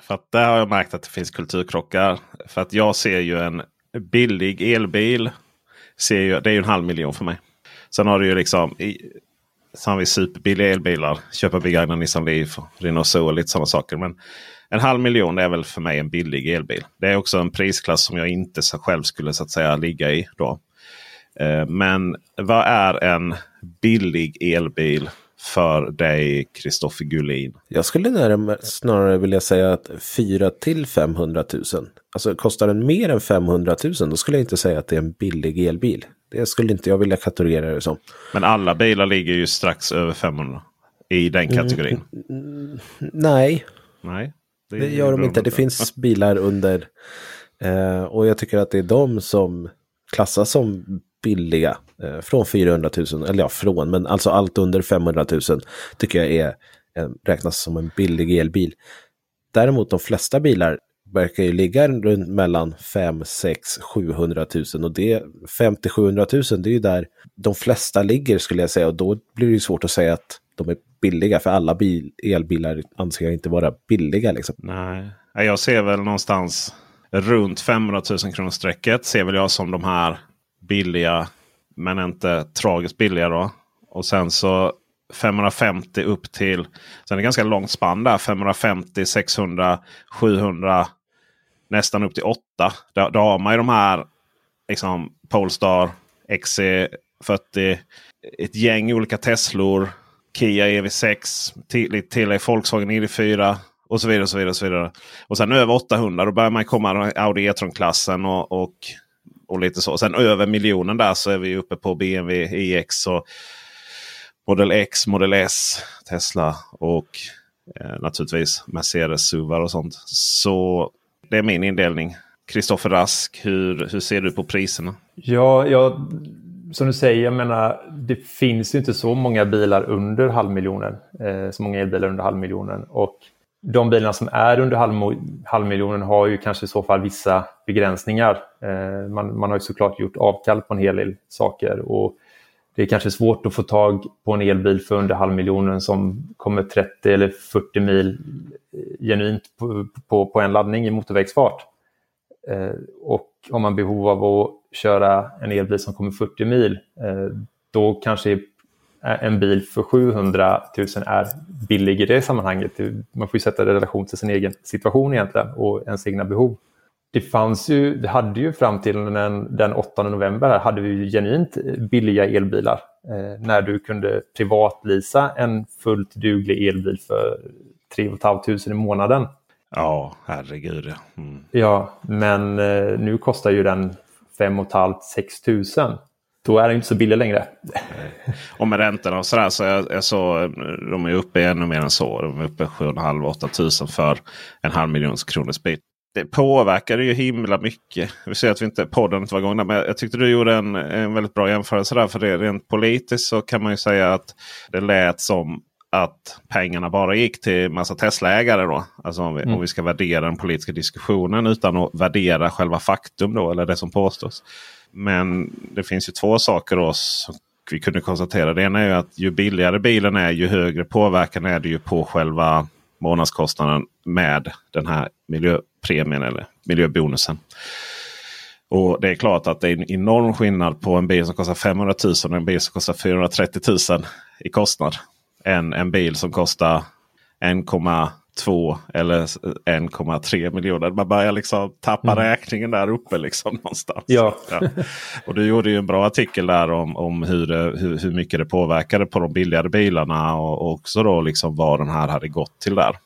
För att där har jag märkt att det finns kulturkrockar. För att jag ser ju en billig elbil. Ser ju, det är ju en halv miljon för mig. Sen har du ju liksom... I, så har vi superbilliga elbilar. Köpa begagnad Nissan Leaf, Renault Zoe och lite sådana saker. Men en halv miljon är väl för mig en billig elbil. Det är också en prisklass som jag inte själv skulle så att säga ligga i. då. Eh, men vad är en billig elbil för dig Kristoffer Gullin? Jag skulle närmare, snarare vilja säga att 4 till 500 000. Alltså kostar den mer än 500 000 då skulle jag inte säga att det är en billig elbil. Det skulle inte jag vilja kategorera det som. Men alla bilar ligger ju strax över 500 i den kategorin. Mm, nej, Nej, det gör de inte. Det finns bilar under. Eh, och jag tycker att det är de som klassas som billiga. Eh, från 400 000, eller ja från, men alltså allt under 500 000 tycker jag är, eh, räknas som en billig elbil. Däremot de flesta bilar verkar ju ligga runt mellan 5, 6, 700 000 och det 50 700 000 det är ju där de flesta ligger skulle jag säga och då blir det ju svårt att säga att de är billiga för alla bil, elbilar anser jag inte vara billiga liksom. Nej, jag ser väl någonstans runt 500 000 kronor strecket ser väl jag som de här billiga men inte tragiskt billiga då. Och sen så 550 upp till, sen är det ganska långt spann där. 550, 600, 700, nästan upp till 8. Då, då har man ju de här liksom Polestar, XC40, ett gäng olika Teslor, Kia EV6, till, till Volkswagen ID4 och så vidare. Och så vidare, och så vidare. Och sen över 800 då börjar man komma Audi E-tron-klassen och, och, och lite så. Sen över miljonen där så är vi uppe på BMW iX och Model X, Model S, Tesla och eh, naturligtvis Mercedes-SUVar och sånt. Så det är min indelning. Kristoffer Rask, hur, hur ser du på priserna? Ja, jag, som du säger, jag menar, det finns ju inte så många bilar under halvmiljonen. Eh, så många elbilar under halvmiljonen. Och de bilarna som är under halv, halvmiljonen har ju kanske i så fall vissa begränsningar. Eh, man, man har ju såklart gjort avkall på en hel del saker. Och det är kanske svårt att få tag på en elbil för under halvmiljonen som kommer 30 eller 40 mil eh, genuint på, på, på en laddning i motorvägsfart. Eh, och om man behov av att köra en elbil som kommer 40 mil, eh, då kanske en bil för 700 000 är billig i det sammanhanget. Man får ju sätta det i relation till sin egen situation egentligen och ens egna behov. Det fanns ju, det hade ju fram till den, den 8 november här, hade vi ju genuint billiga elbilar. Eh, när du kunde privatlisa en fullt duglig elbil för 3 500 i månaden. Ja, herregud. Mm. ja men eh, nu kostar ju den 5 500-6 000. Då är den inte så billig längre. och med räntorna och sådär så jag, jag så, de är uppe ännu mer än så. De är uppe 7,5-8 000 för en halv miljon kronors bil det påverkar ju himla mycket. Vi ser att vi inte, podden inte var igång där, men jag tyckte du gjorde en, en väldigt bra jämförelse där. För det, rent politiskt så kan man ju säga att det lät som att pengarna bara gick till massa Tesla-ägare. Då. Alltså om vi, mm. om vi ska värdera den politiska diskussionen utan att värdera själva faktum då, eller det som påstås. Men det finns ju två saker då som vi kunde konstatera. Det ena är ju att ju billigare bilen är ju högre påverkan är det ju på själva månadskostnaden med den här miljöpremien eller miljöbonusen. Och Det är klart att det är en enorm skillnad på en bil som kostar 500 000 och en bil som kostar 430 000 i kostnad. Än en bil som kostar 2 eller 1,3 miljoner. Man börjar liksom tappa Mm. räkningen där uppe liksom någonstans. Ja. Och du gjorde ju en bra artikel där om, om hur, det, hur, hur mycket det påverkade på de billigare bilarna och, och också då liksom vad den här hade gått till där.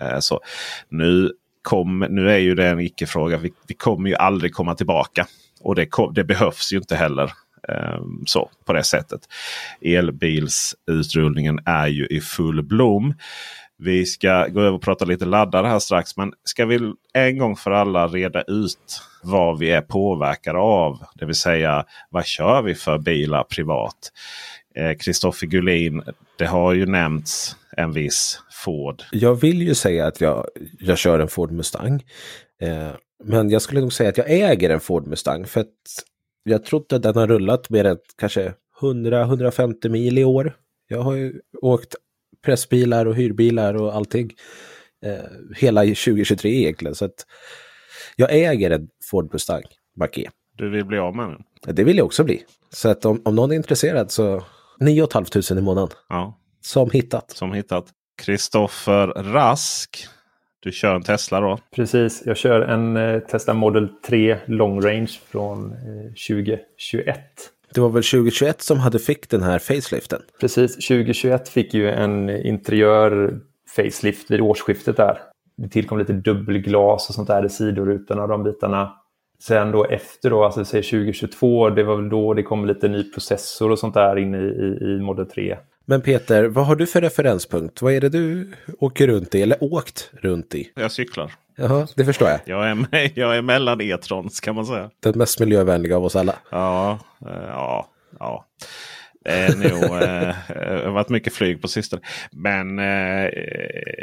Eh, så nu, kom, nu är ju det en icke-fråga. Vi, vi kommer ju aldrig komma tillbaka. Och det, kom, det behövs ju inte heller. eh, så på det sättet. Elbilsutrullningen är ju i full blom. Vi ska gå över och prata lite laddare här strax. Men ska vi en gång för alla reda ut vad vi är påverkade av? Det vill säga vad kör vi för bilar privat? Eh, Kristoffer eh, Gullin, det har ju nämnts en viss Ford. Jag vill ju säga att jag, jag kör en Ford Mustang. Eh, men jag skulle nog säga att jag äger en Ford Mustang. För att jag trodde att den har rullat mer än kanske 100-150 mil i år. Jag har ju åkt pressbilar och hyrbilar och allting. Eh, hela 2023 egentligen. Så att jag äger en Ford Mustang Mark E. Du vill bli av med den? Det vill jag också bli. Så att om, om någon är intresserad så 9 500 i månaden. Ja. Som hittat. Som hittat. Kristoffer Rask. Du kör en Tesla då? Precis, jag kör en eh, Tesla Model 3 Long Range från eh, 2021. Det var väl 2021 som hade fick den här faceliften? Precis, 2021 fick ju en interiör facelift vid årsskiftet där. Det tillkom lite dubbelglas och sånt där i sidorutorna och de bitarna. Sen då efter då, alltså säg 2022, det var väl då det kom lite ny processor och sånt där in i, i, i Model 3. Men Peter, vad har du för referenspunkt? Vad är det du åker runt i, eller åkt runt i? Jag cyklar. Jaha, det förstår jag. Jag är, jag är mellan E-trons kan man säga. Den mest miljövänliga av oss alla. Ja, eh, ja, ja. Det är nog, eh, det har varit mycket flyg på sistone. Men eh,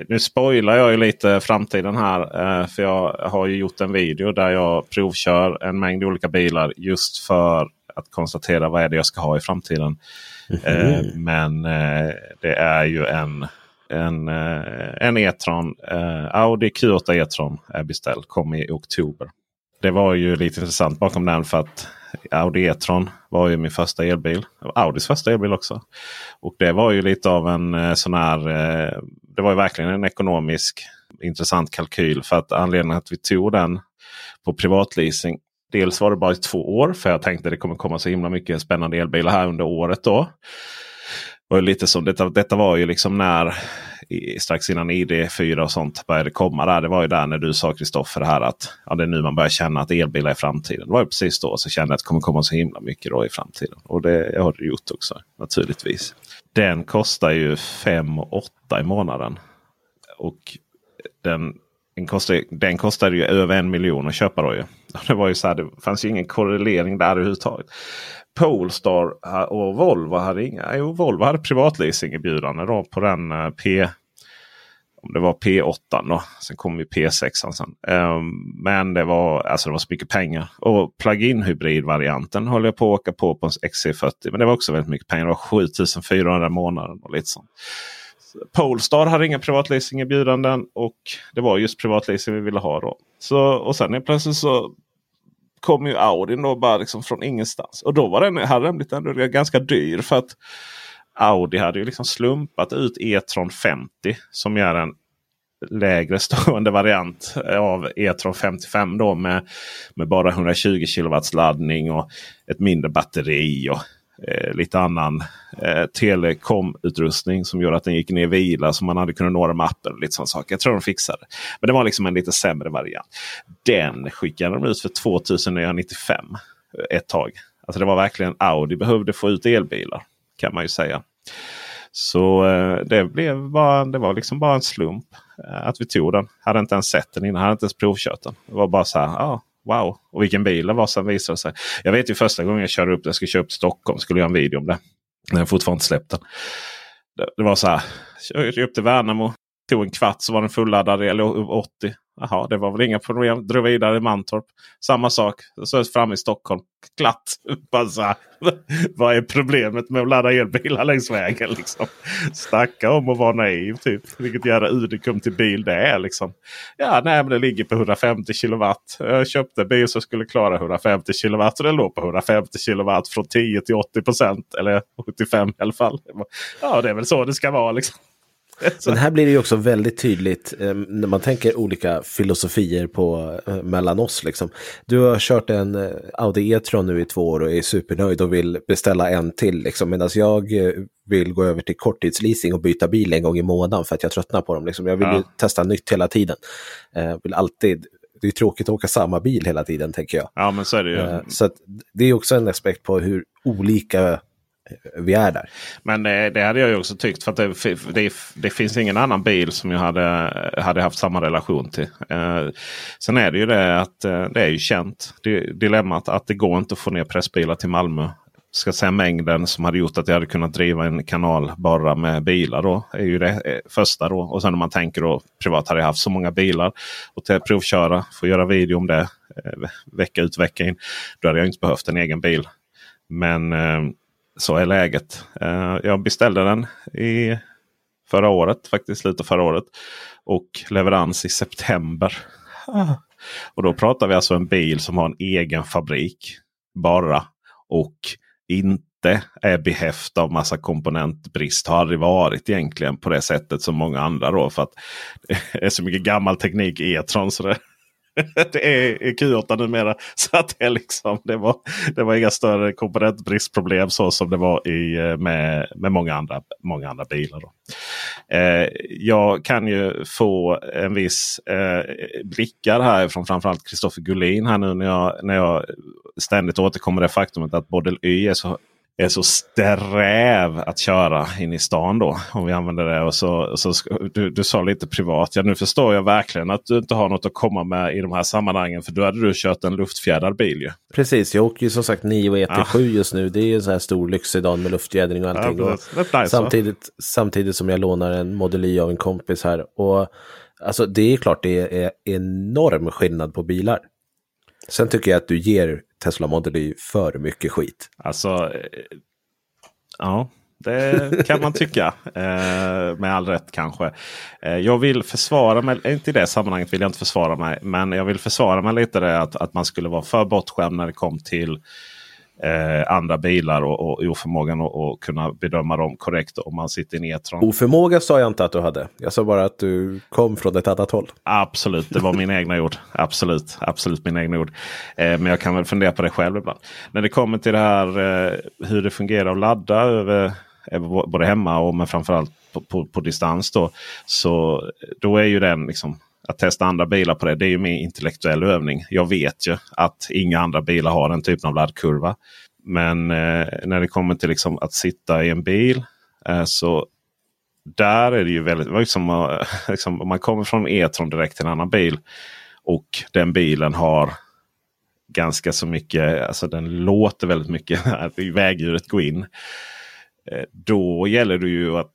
nu spoilar jag ju lite framtiden här. Eh, för jag har ju gjort en video där jag provkör en mängd olika bilar. Just för att konstatera vad är det jag ska ha i framtiden. Eh, men eh, det är ju en, en, eh, en E-tron. Eh, Audi Q8 E-tron är beställd. Kom i oktober. Det var ju lite intressant bakom den för att Audi E-tron var ju min första elbil. Audis första elbil också. Och det var ju lite av en eh, sån här. Eh, det var ju verkligen en ekonomisk intressant kalkyl. För att anledningen att vi tog den på privatleasing. Dels var det bara i två år för jag tänkte det kommer komma så himla mycket spännande elbilar här under året då. Och lite som, detta, detta var ju liksom när strax innan ID4 och sånt började komma. där. Det var ju där när du sa Kristoffer här att ja, det är nu man börjar känna att elbilar är framtiden. Det var ju precis då så kände jag att det kommer komma så himla mycket då i framtiden. Och det har det gjort också naturligtvis. Den kostar ju 5 8 i månaden. Och den, den, kostade, den kostade ju över en miljon att köpa då ju. Det var ju så här, det fanns ju ingen korrelering där överhuvudtaget. Polestar och Volvo hade inga. Jo, Volvo hade privatleasingerbjudande då på den eh, P. Om det var P8 då. Sen kom ju P6 sen. Um, men det var, alltså det var så mycket pengar. Och plug-in hybridvarianten håller jag på att åka på på en XC40. Men det var också väldigt mycket pengar. Det var 7400 i månaden och lite sånt. Polestar hade inga privatleasingerbjudanden och det var just privatleasing vi ville ha då. Så, och sen plötsligt så kom ju Audin då bara liksom från ingenstans. Och då var den, hade den blivit ändå ganska dyr. För att Audi hade ju liksom slumpat ut E-tron 50 som är en lägre stående variant av E-tron 55 då med, med bara 120 kW laddning och ett mindre batteri. och eh, lite annan eh, telekomutrustning som gjorde att den gick ner i vila så man hade kunnat nå den med appen. och Lite sån sak. Jag tror de fixade det. Men det var liksom en lite sämre variant. Den skickade de ut för 2995 eh, ett tag. Alltså det var verkligen Audi behövde få ut elbilar kan man ju säga. Så eh, det, blev bara, det var liksom bara en slump eh, att vi tog den. Hade inte ens sett den innan, hade inte ens provkört den. Det var bara så här, Ja, wow. Och vilken bil det var som visade sig. Jag vet ju första gången jag körde upp, jag skulle köra upp till Stockholm, skulle göra en video om det. När jag har fortfarande inte släppt den. Det, det var så här, körde upp till Värnamo, tog en kvart så var den fulladdad, eller 80. Jaha, det var väl inga problem. Drog vidare i Mantorp. Samma sak. Så fram i Stockholm. Glatt. Bara. Vad är problemet med att ladda elbilar längs vägen? Liksom? Snacka om att vara naiv. Typ. Vilket jävla unikum till bil det är. Liksom. Ja, nej, men det ligger på 150 kilowatt. Jag köpte en bil som skulle klara 150 kilowatt. Och den låg på 150 kilowatt från 10 till 80 procent. Eller 75 i alla fall. Ja, det är väl så det ska vara. Liksom. Men här blir det ju också väldigt tydligt eh, när man tänker olika filosofier på, eh, mellan oss. Liksom. Du har kört en eh, Audi E-tron nu i två år och är supernöjd och vill beställa en till. Liksom, Medan jag eh, vill gå över till korttidsleasing och byta bil en gång i månaden för att jag tröttnar på dem. Liksom. Jag vill ju Ja. testa nytt hela tiden. Eh, vill alltid, det är tråkigt att åka samma bil hela tiden tänker jag. Ja, men så är det ju. Så det är också en aspekt på hur olika vi är där. Men det, det hade jag ju också tyckt. För att det, det, det finns ingen annan bil som jag hade, hade haft samma relation till. Eh, sen är det ju det att eh, det är ju känt. Det, dilemmat att det går inte att få ner pressbilar till Malmö. Ska säga mängden som hade gjort att jag hade kunnat driva en kanal bara med bilar. Då, är ju det eh, första då. Och sen om man tänker då privat hade jag haft så många bilar. Och till att provköra, få göra video om det eh, vecka ut vecka in. Då hade jag inte behövt en egen bil. Men eh, så är läget. Eh, jag beställde den i förra året, faktiskt slutet förra året. Och leverans i september. Ah. Och då pratar vi alltså en bil som har en egen fabrik bara. Och inte är behäftad av massa komponentbrist. Har aldrig varit egentligen på det sättet som många andra. Då, för att det är så mycket gammal teknik i E-tron. Så det, det är Q8 numera. Så att det, liksom, det, var, det var inga större komponentbristproblem så som det var i, eh, med, med många, andra, många andra bilar. Då. Eh, jag kan ju få en viss eh, blickar här från framförallt Kristoffer Gullin här nu när jag, när jag ständigt återkommer det faktumet att Model Y är så är så sträv att köra in i stan då. Om vi använder det. Och så, så, du, du sa lite privat. Ja, nu förstår jag verkligen att du inte har något att komma med i de här sammanhangen. För då hade du kört en luftfjädrad bil ju. Precis, jag åker ju som sagt 9 och ET7 just nu. Det är ju en sån här stor lyxsedan med luftfjädring och allting. Ja, och va? samtidigt, samtidigt som jag lånar en Model Y av en kompis här. Och alltså det är klart det är enorm skillnad på bilar. Sen tycker jag att du ger Tesla Model Y för mycket skit. Alltså, eh, ja, det kan man tycka. Eh, med all rätt kanske. Eh, jag vill försvara mig, eh, inte i det sammanhanget vill jag inte försvara mig. Men jag vill försvara mig lite det att, att man skulle vara för bortskämd när det kom till eh, andra bilar och, och oförmågan att att kunna bedöma dem korrekt om man sitter i en E-tron. Oförmåga sa jag inte att du hade. Jag sa bara att du kom från ett annat håll. Absolut, det var mina egna ord. Absolut, absolut mina egna ord. Eh, men jag kan väl fundera på det själv ibland. När det kommer till det här eh, hur det fungerar att ladda över, över både hemma och men framförallt på, på, på distans. Då, så då är ju den liksom att testa andra bilar på det. Det är ju min intellektuell övning. Jag vet ju att inga andra bilar har den typen av laddkurva. Men eh, när det kommer till liksom att sitta i en bil eh, så där är det ju väldigt... Liksom, liksom, om man kommer från E-tron direkt till en annan bil. Och den bilen har ganska så mycket, alltså den låter väldigt mycket när vägdjuret går in. Eh, Då gäller det ju att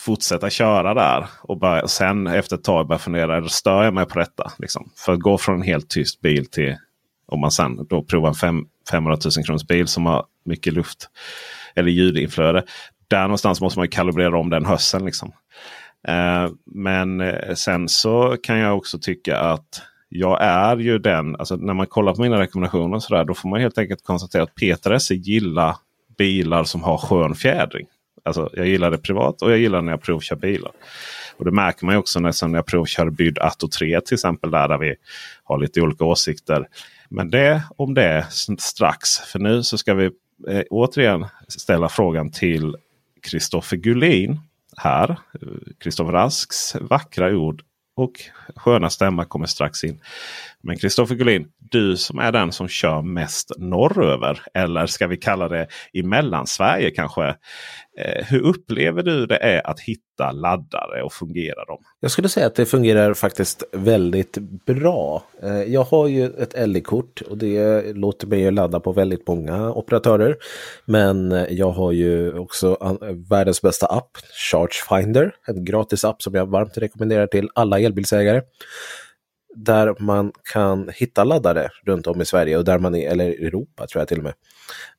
fortsätta köra där. Och bara, sen efter ett tag börja fundera, stör jag mig på detta? Liksom. För att gå från en helt tyst bil till, om man sen då provar en fem, 500 000 kronors bil som har mycket luft eller ljudinflöde. Där någonstans måste man kalibrera om den hörseln. Liksom. Eh, men eh, sen så kan jag också tycka att jag är ju den, alltså när man kollar på mina rekommendationer så där, då får man helt enkelt konstatera att Peter Esse gillar bilar som har skön fjädring. Alltså, jag gillar det privat och jag gillar när jag provkör bilar. Och det märker man ju också när, när jag provkör Byd Atto 3 till exempel. Där, där vi har lite olika åsikter. Men det om det strax. För nu så ska vi eh, återigen ställa frågan till Kristoffer Gullin här. Kristoffer Rasks vackra ord och sköna stämma kommer strax in. Men Kristoffer Gullin, du som är den som kör mest norröver. Eller ska vi kalla det i Mellansverige kanske. Eh, hur upplever du det är att hitta laddare och fungera dem? Jag skulle säga att det fungerar faktiskt väldigt bra. Eh, jag har ju ett LE-kort och det låter mig ju ladda på väldigt många operatörer. Men jag har ju också världens bästa app, Charge Finder. En gratis app som jag varmt rekommenderar till alla elbilsägare. Där man kan hitta laddare runt om i Sverige och där man är, eller Europa tror jag till och med.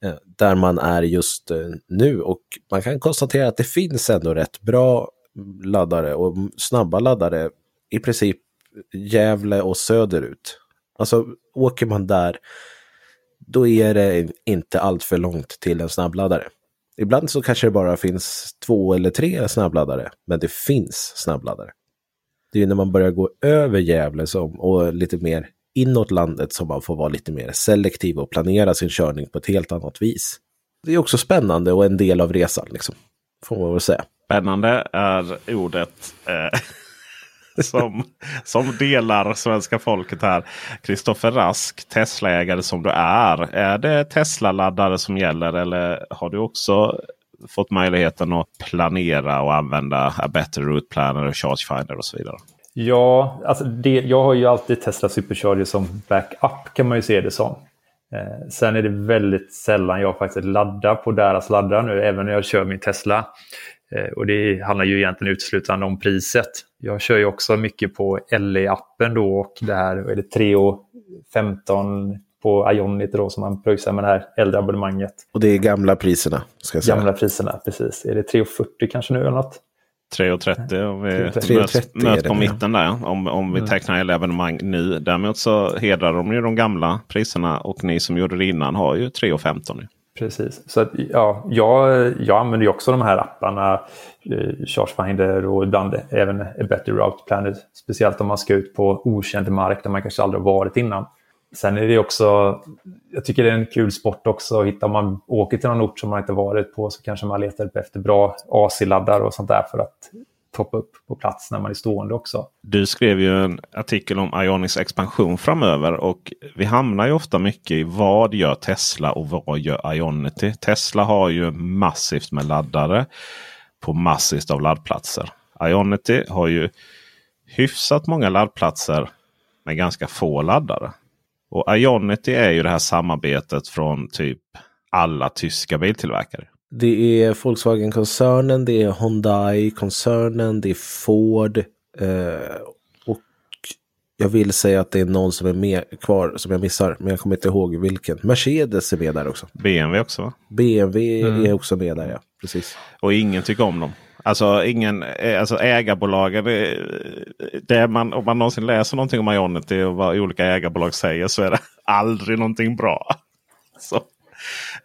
Eh, där man är just eh, nu och man kan konstatera att det finns ändå rätt bra laddare och snabba laddare i princip Gävle och söderut. Alltså åker man där då är det inte allt för långt till en snabbladdare. Ibland så kanske det bara finns två eller tre snabbladdare, men det finns snabbladdare. Det är ju när man börjar gå över Gävle som, och lite mer inåt landet som man får vara lite mer selektiv och planera sin körning på ett helt annat vis. Det är också spännande och en del av resan, liksom, får man väl säga. Spännande är ordet eh, som, som delar svenska folket här. Kristoffer Rask, Tesla-ägare som du är. Är det Tesla-laddare som gäller eller har du också fått möjligheten att planera och använda A Better Route Planner och Charge Finder och så vidare? Ja, alltså det, jag har ju alltid Tesla Supercharger som backup kan man ju se det som. Eh, sen är det väldigt sällan jag faktiskt laddar på deras laddare nu, även när jag kör min Tesla. Eh, och det handlar ju egentligen uteslutande om priset. Jag kör ju också mycket på LE-appen då och det här är det 3,15 på Ionity då som man pröjsar med det här äldre abonnemanget. Och det är gamla priserna, ska jag säga. Gamla priserna, precis. Är det 3,40 kanske nu eller något? 3,30 om vi 3,30 möts, möts på det, mitten där. Om, om vi Mm. tecknar hela evenemang nu. Däremot så hedrar de ju de gamla priserna och ni som gjorde det innan har ju 3,15 nu. Precis. Så att, ja, jag, jag använder ju också de här apparna, eh, Chargefinder och ibland även A Better Route Planner. Speciellt om man ska ut på okänd mark där man kanske aldrig har varit innan. Sen är det också, jag tycker det är en kul sport också Hittar om man åker till någon ort som man inte varit på så kanske man letar efter bra AC-laddar och sånt där för att toppa upp på plats när man är stående också. Du skrev ju en artikel om Ionics expansion framöver och vi hamnar ju ofta mycket i vad gör Tesla och vad gör Ionity? Tesla har ju massivt med laddare på massivt av laddplatser. Ionity har ju hyfsat många laddplatser med ganska få laddare. Och Ionity är ju det här samarbetet från typ alla tyska biltillverkare. Det är Volkswagen-koncernen, det är Hyundai-koncernen, det är Ford. Eh, och jag vill säga att det är någon som är med kvar som jag missar, men jag kommer inte ihåg vilken. Mercedes är med där också. BMW också va? BMW Mm. är också med där, ja. Precis. Och ingen tycker om dem. Alltså, ingen, eh, alltså ägarbolagen. Eh, det man, om man någonsin läser någonting om Ionity och vad olika ägarbolag säger så är det aldrig någonting bra. Så,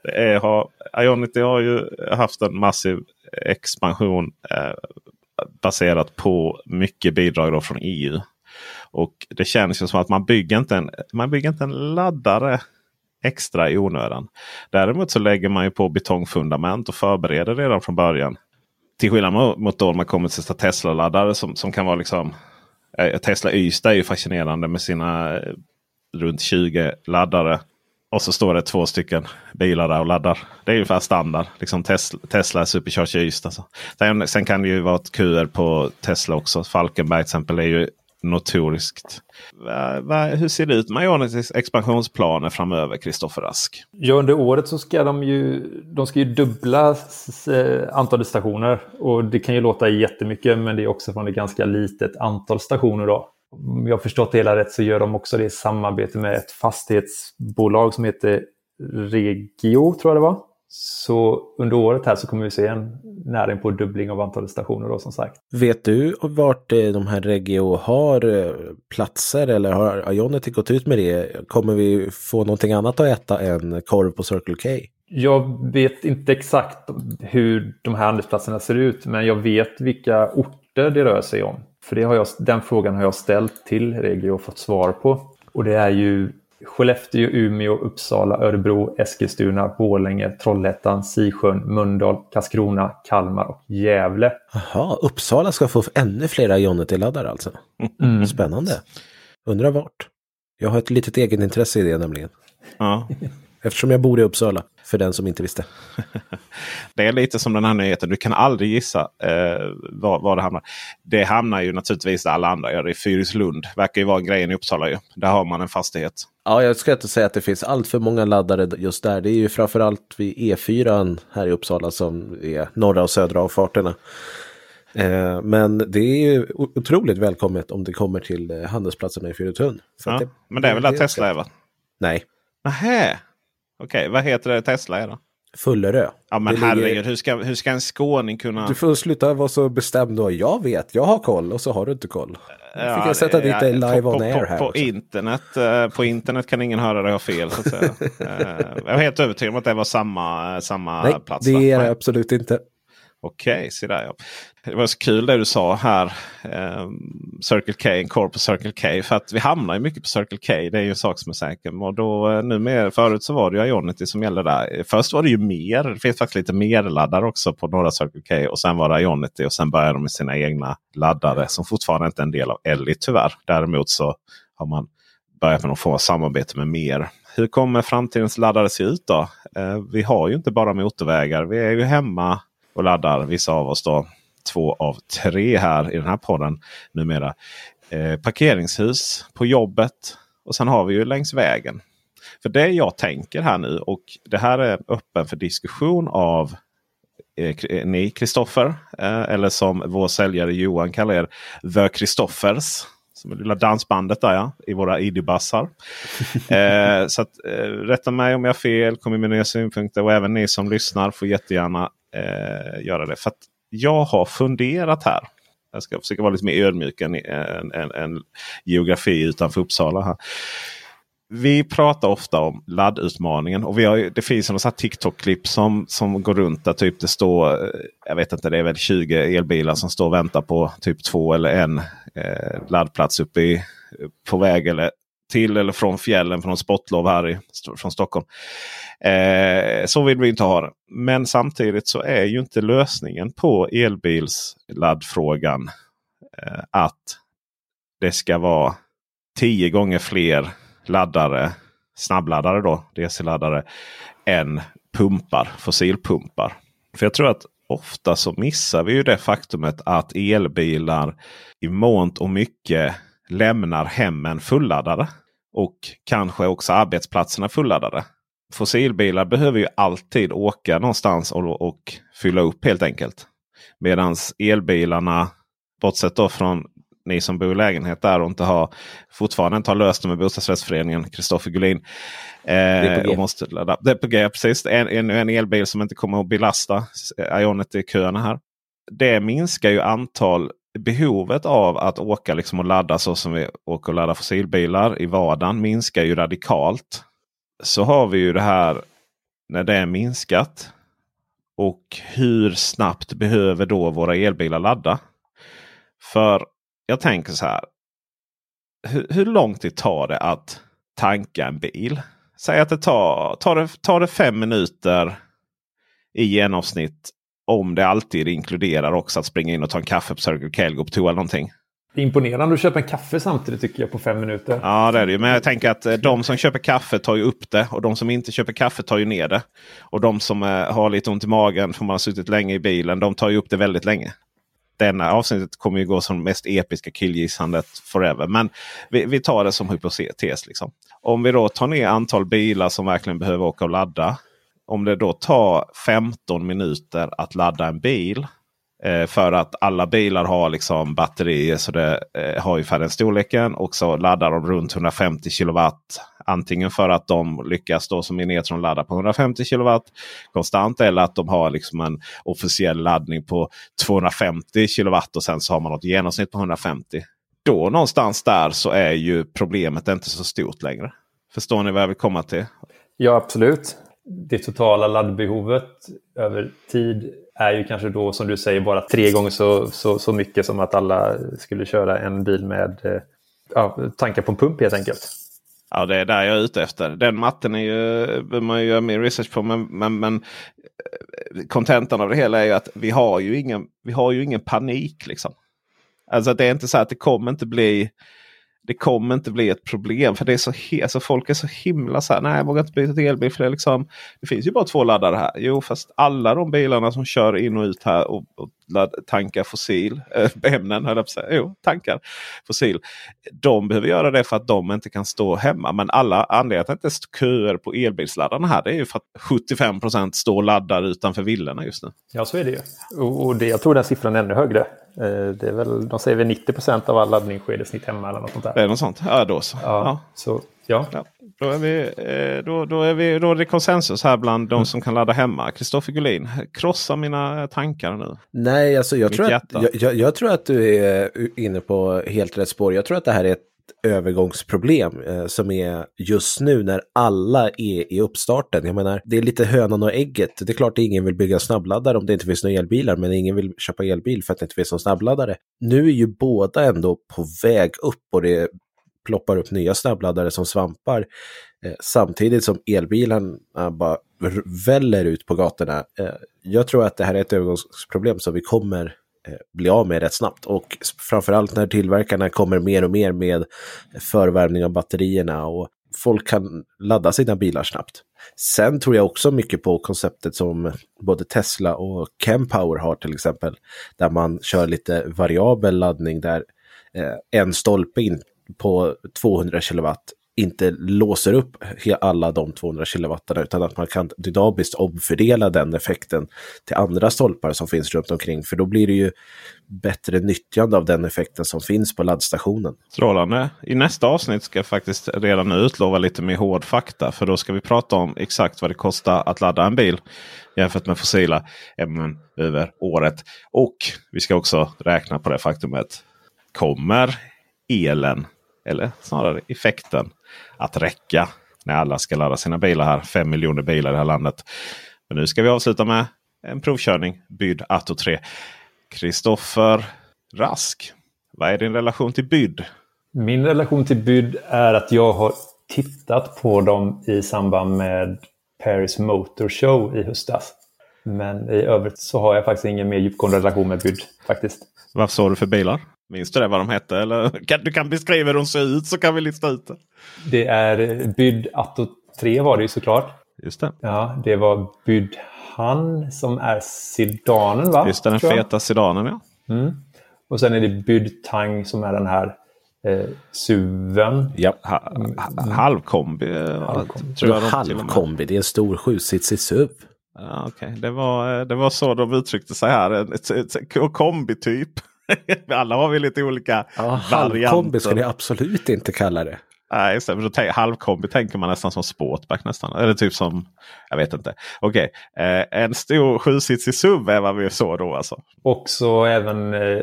det är, har, Ionity har ju haft en massiv expansion eh, baserat på mycket bidrag då från EU. Och det känns ju som att man bygger inte en, man bygger inte en laddare extra i onödan. Däremot så lägger man ju på betongfundament och förbereder redan från början. Till skillnad mot, mot då man kommer till Tesla-laddare som, som kan vara liksom eh, Tesla Ystad är ju fascinerande med sina eh, runt 20 laddare. Och så står det två stycken bilar där och laddar. Det är ungefär standard. Liksom Tesla, Tesla Supercharger Ystad. Sen, sen kan det ju vara ett QR på Tesla också. Falkenberg till exempel är ju notoriskt. Va, va, hur ser det ut med Ionitys expansionsplaner framöver, Kristoffer Rask? Ja, under året så ska de ju, de ska ju dubbla eh, antalet stationer. Och det kan ju låta jättemycket, men det är också från ett ganska litet antal stationer. Då. Om jag har förstått det hela rätt så gör de också det i samarbete med ett fastighetsbolag som heter Regio, tror jag det var. Så under året här så kommer vi se en näring på dubbling av antalet stationer då som sagt. Vet du vart eh, de här Regio har eh, platser eller har Ionity gått ut med det? Kommer vi få någonting annat att äta än korv på Circle K? Jag vet inte exakt hur de här handelsplatserna ser ut, men jag vet vilka orter det rör sig om. För det har jag, den frågan har jag ställt till Regio och fått svar på. Och det är ju Skellefteå, Umeå, Uppsala, Örebro, Eskilstuna, Borlänge, Trollhättan, Sisjön, Mölndal, Karlskrona, Kalmar och Gävle. Jaha, Uppsala ska få ännu fler Ionity-laddare alltså. Mm. Spännande. Undrar vart. Jag har ett litet egenintresse i det nämligen. Ja. Eftersom jag bor i Uppsala, för den som inte visste. Det är lite som den här nyheten. Du kan aldrig gissa eh, var, var det hamnar. Det hamnar ju naturligtvis där alla andra gör det. I Fyrislund. Verkar ju vara grejen i Uppsala. Ju. Där har man en fastighet. Ja, jag ska inte säga att det finns allt för många laddare just där. Det är ju framförallt vid E4 här i Uppsala som är norra och södra avfarterna. Eh, men det är ju otroligt välkommet om det kommer till eh, handelsplatserna i Fyrutun. Ja. Men det är väl där Tesla är va? Nej, Nähä. Okej, vad heter det Tesla är då? Fullerö. Ja men Det ligger- herregud, hur ska, hur ska en skåning kunna... Du får sluta vara så bestämd då. Jag vet, jag har koll och så har du inte koll. Nu fick Ja, jag sätta det- dit dig ja, live på, on på, air på, här. På också. internet, eh, på internet kan ingen höra dig ha fel. Så att säga. Eh, jag är helt övertygad om att det var samma, eh, samma Nej, plats. det va? är Nej. det absolut inte. Okej, se där ja. Det var så kul det du sa här. Eh, Circle K, en korv på Circle K. För att vi hamnar ju mycket på Circle K. Det är ju en sak som är säker. Och då, eh, nu med, förut så var det ju Ionity som gällde där. Först var det ju mer. Det finns faktiskt lite mer laddare också på några Circle K. Och sen var det Ionity och sen började de med sina egna laddare. Som fortfarande inte är en del av Ellie tyvärr. Däremot så har man börjat med någon form av samarbete med mer. Hur kommer framtidens laddare se ut då? Eh, vi har ju inte bara motorvägar. Vi är ju hemma och laddar, vissa av oss då. Två av tre här i den här podden numera. Eh, parkeringshus på jobbet och sen har vi ju längs vägen. För det jag tänker här nu och det här är öppen för diskussion av eh, eh, ni Kristoffer. Eh, eller som vår säljare Johan kallar er The Kristoffers. Som är lilla dansbandet där ja, i våra ID-bassar. eh, så att, eh, rätta mig om jag har fel, kom med nya synpunkter och även ni som lyssnar får jättegärna eh, göra det. För att jag har funderat här. Jag ska försöka vara lite mer ödmjuk än, än, än, än geografi utanför Uppsala. här. Vi pratar ofta om laddutmaningen och vi har, det finns några TikTok-klipp som, som går runt där typ det står, eh, jag vet inte, det är väl 20 elbilar som står och väntar på typ två eller en eh, laddplats uppe i, på väg eller till eller från fjällen från sportlov här i, från Stockholm. Eh, så vill vi inte ha det. Men samtidigt så är ju inte lösningen på elbilsladdfrågan eh, att det ska vara tio gånger fler laddare, snabbladdare då, DC-laddare, än pumpar, fossilpumpar. För jag tror att ofta så missar vi ju det faktumet att elbilar i mångt och mycket lämnar hemmen fulladdade. Och kanske också arbetsplatserna fulladdade. Fossilbilar behöver ju alltid åka någonstans och, och fylla upp helt enkelt. Medan elbilarna, bortsett då från ni som bor i lägenhet där och inte har fortfarande inte har löst det med bostadsrättsföreningen Kristoffer Gullin. Eh, och måste ladda. Det är på G, precis. En, en, en elbil som inte kommer att belasta Ionity-köerna här. Det minskar ju antal behovet av att åka liksom och ladda så som vi åker och laddar fossilbilar i vardagen minskar ju radikalt. Så har vi ju det här när det är minskat. Och hur snabbt behöver då våra elbilar ladda? För jag tänker så här. Hur, hur lång tid tar det att tanka en bil? Säg att det tar, tar, det, tar det fem minuter i genomsnitt. Om det alltid inkluderar också att springa in och ta en kaffe på Circle K eller gå på toa eller någonting. Det är imponerande att köpa en kaffe samtidigt tycker jag på fem minuter. Ja det är det ju. Men jag tänker att eh, de som köper kaffe tar ju upp det. Och de som inte köper kaffe tar ju ner det. Och de som eh, har lite ont i magen för man har suttit länge i bilen. De tar ju upp det väldigt länge. Denna avsnittet kommer ju gå som mest episka killgissandet forever. Men vi, vi tar det som hypotes. Liksom. Om vi då tar ner antal bilar som verkligen behöver åka och ladda. Om det då tar 15 minuter att ladda en bil. Eh, för att alla bilar har liksom batterier så det eh, har ungefär den storleken. Och så laddar de runt 150 kilowatt. Antingen för att de lyckas då som Inetron ladda på 150 kilowatt konstant. Eller att de har liksom en officiell laddning på 250 kilowatt och sen så har man något genomsnitt på 150. Då någonstans där så är ju problemet inte så stort längre. Förstår ni vad jag vill komma till? Ja, absolut. Det totala laddbehovet över tid är ju kanske då som du säger bara tre gånger så, så, så mycket som att alla skulle köra en bil med eh, ja, tankar på en pump helt enkelt. Ja, det är där jag är ute efter. Den matten är ju, behöver man ju göra mer research på. Men, men, men eh, kontentan av det hela är ju att vi har ju ingen, vi har ju ingen panik. liksom. Alltså det är inte så att det kommer inte bli det kommer inte bli ett problem. För det är så alltså folk är så himla så här. Nej, jag vågar inte byta till elbil. För det, är liksom, det finns ju bara två laddare här. Jo, fast alla de bilarna som kör in och ut här och, och tankar fossil. Äh, ämnen höll jag på säga. Jo, tankar fossil. De behöver göra det för att de inte kan stå hemma. Men alla anledningar till att det inte är köer på elbilsladdarna här. Det är ju för att 75% står och laddar utanför villorna just nu. Ja, så är det ju. Och, det, jag tror den siffran är ännu högre. Eh, det är väl, de säger väl 90 procent av all laddning sker i snitt hemma eller något sånt där. Det är något sånt? Ja, då så. Ja, Så, ja. Då är, vi, eh, då, då, är vi, då är det konsensus här bland de som kan ladda hemma. Kristoffer Gullin, krossa mina tankar nu. Nej, alltså jag Mitt tror, att, hjärta. jag, jag tror att du är inne på helt rätt spår. Jag tror att det här är ett övergångsproblem eh, som är just nu när alla är i uppstarten. Jag menar, det är lite hönan och ägget. Det är klart att ingen vill bygga snabbladdare om det inte finns några elbilar, men ingen vill köpa elbil för att det inte finns någon snabbladdare. Nu är ju båda ändå på väg upp och det ploppar upp nya snabbladdare som svampar. Eh, samtidigt som elbilen eh, bara väller ut på gatorna. Eh, jag tror att det här är ett övergångsproblem som vi kommer eh, bli av med rätt snabbt. Och framförallt när tillverkarna kommer mer och mer med förvärmning av batterierna och folk kan ladda sina bilar snabbt. Sen tror jag också mycket på konceptet som både Tesla och Kempower har till exempel. Där man kör lite variabel laddning där eh, en stolpe in på 200 kilowatt inte låser upp alla de 200 kilowattarna utan att man kan dynamiskt omfördela den effekten till andra stolpar som finns runt omkring. För då blir det ju bättre nyttjande av den effekten som finns på laddstationen. Strålande. I nästa avsnitt ska jag faktiskt redan nu utlova lite mer hård fakta. För då ska vi prata om exakt vad det kostar att ladda en bil jämfört med fossila ämnen över året. Och vi ska också räkna på det faktumet. Kommer elen, eller snarare effekten, att räcka när alla ska ladda sina bilar här? Fem miljoner bilar i det här landet. Men nu ska vi avsluta med en provkörning bydd Atto 3. Kristoffer Rask. Vad är din relation till bydd? Min relation till Byd är att jag har tittat på dem i samband med Paris Motor Show i höstas. Men i övrigt så har jag faktiskt ingen mer djupgående relation med Byd faktiskt. Vad såg du för bilar? Minns du det vad de hette? Eller kan, du kan beskriva hur de ser ut så kan vi lista ut det. Det är Byd Atto 3 var det ju såklart. Just det. Ja, det var Byd Han som är sedanen va? Just det, den feta sedanen ja. Mm. Och sen är det Byd Tang som är den här eh, SUVen. Ja. Ha, ha, halvkombi. eh, Halvkombi. Tror jag. Halvkombi, det är en stor sjusitsig SUV. Ja, okay. det, var, eh, det var så de uttryckte sig här. Kombi-typ. Alla har vi lite olika Ja, halvkombi varianter. ska ni absolut inte kalla det. Nej, just det. Halvkombi tänker man nästan som sportback nästan. Eller typ som, jag vet inte. Okej, eh, en stor sjusitsig SUV är vad vi såg då alltså. Och så även, eh,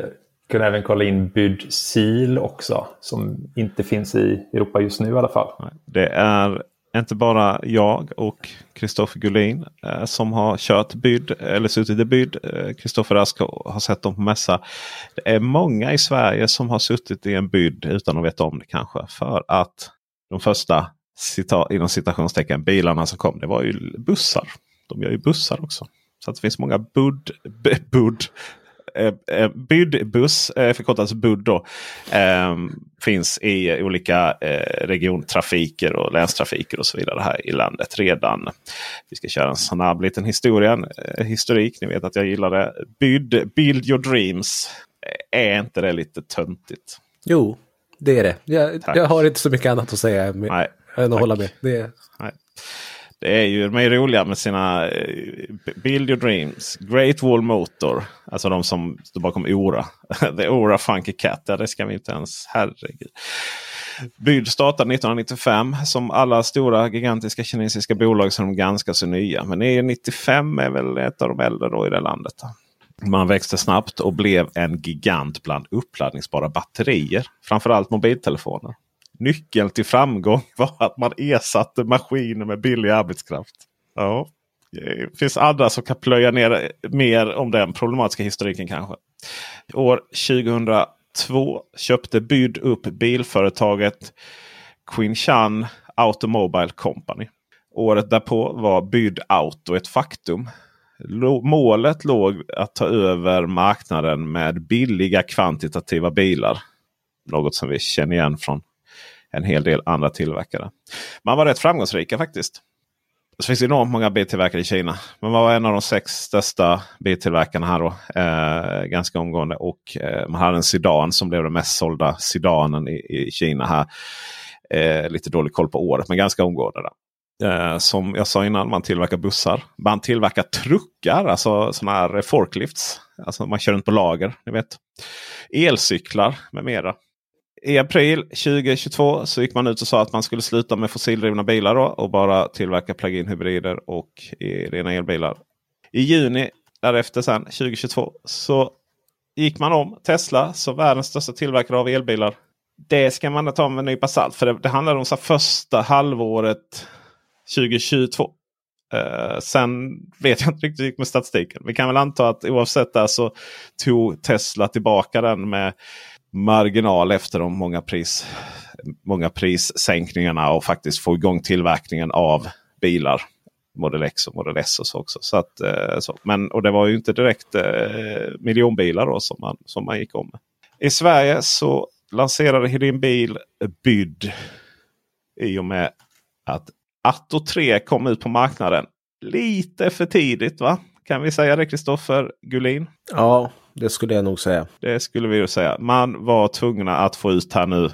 kunde även kolla in Byd Seal också. Som inte finns i Europa just nu i alla fall. Det är inte bara jag och Kristoffer Gullin eh, som har kört byd eller suttit i byd. Eh, Rask har sett dem på mässa. Det är många i Sverige som har suttit i en byd utan att veta om det kanske. För att de första cita, inom citationstecken bilarna som kom det var ju bussar. De gör ju bussar också. Så att det finns många bud, bud eh, eh, Bydbuss, eh, förkortas BUD då, eh, finns i olika eh, regiontrafiker och länstrafiker och så vidare här i landet redan. Vi ska köra en snabb liten historia, eh, historik. Ni vet att jag gillar det. Byd, Build your dreams. Eh, Är inte det lite töntigt? Jo, det är det. Jag, jag har inte så mycket annat att säga med, Nej, än att tack. hålla med. Det är, Nej. Det är ju, de är roliga med sina eh, Build Your Dreams, Great Wall Motor. Alltså de som står bakom Ora. The Ora Funky Cat. Ja, det ska vi inte ens, herregud. Byd startade 1995. Som alla stora gigantiska kinesiska bolag så är de ganska så nya. Men E95 är väl ett av de äldre då i det landet. Man växte snabbt och blev en gigant bland uppladdningsbara batterier. Framförallt mobiltelefoner. Nyckeln till framgång var att man ersatte maskiner med billig arbetskraft. Ja. Det finns andra som kan plöja ner mer om den problematiska historiken kanske. År 2002 köpte Byd upp bilföretaget Qinshan Automobile Company. Året därpå var Byd Auto ett faktum. Målet låg att ta över marknaden med billiga kvantitativa bilar. Något som vi känner igen från en hel del andra tillverkare. Man var rätt framgångsrika faktiskt. Det finns enormt många biltillverkare i Kina. Man var en av de sex största biltillverkarna här då. Eh, ganska omgående. Och eh, man hade en sedan som blev den mest sålda sedanen i, i Kina här. Eh, lite dålig koll på året men ganska omgående. Där. Eh, som jag sa innan, man tillverkar bussar. Man tillverkar truckar, alltså sådana här forklifts. Alltså man kör runt på lager, ni vet. Elcyklar med mera. I april 2022 så gick man ut och sa att man skulle sluta med fossildrivna bilar då, och bara tillverka plug-in hybrider och rena elbilar. I juni därefter sen 2022 så gick man om Tesla som världens största tillverkare av elbilar. Det ska man ta med en nypa salt. För det, det handlar om så första halvåret 2022. Uh, eh, sen vet jag inte riktigt hur det gick med statistiken. Vi kan väl anta att oavsett det så tog Tesla tillbaka den med marginal efter de många, pris, många prissänkningarna och faktiskt få igång tillverkningen av bilar. Model X och Model S och så också. Så att, eh, så. Men, och det var ju inte direkt eh, miljonbilar då som man, som man gick om med. I Sverige så lanserade Hedin Bil Byd i och med att Atto 3 kom ut på marknaden. Lite för tidigt va? Kan vi säga det Kristoffer Gullin? Ja, det skulle jag nog säga. Det skulle vi ju säga. Man var tvungna att få ut här nu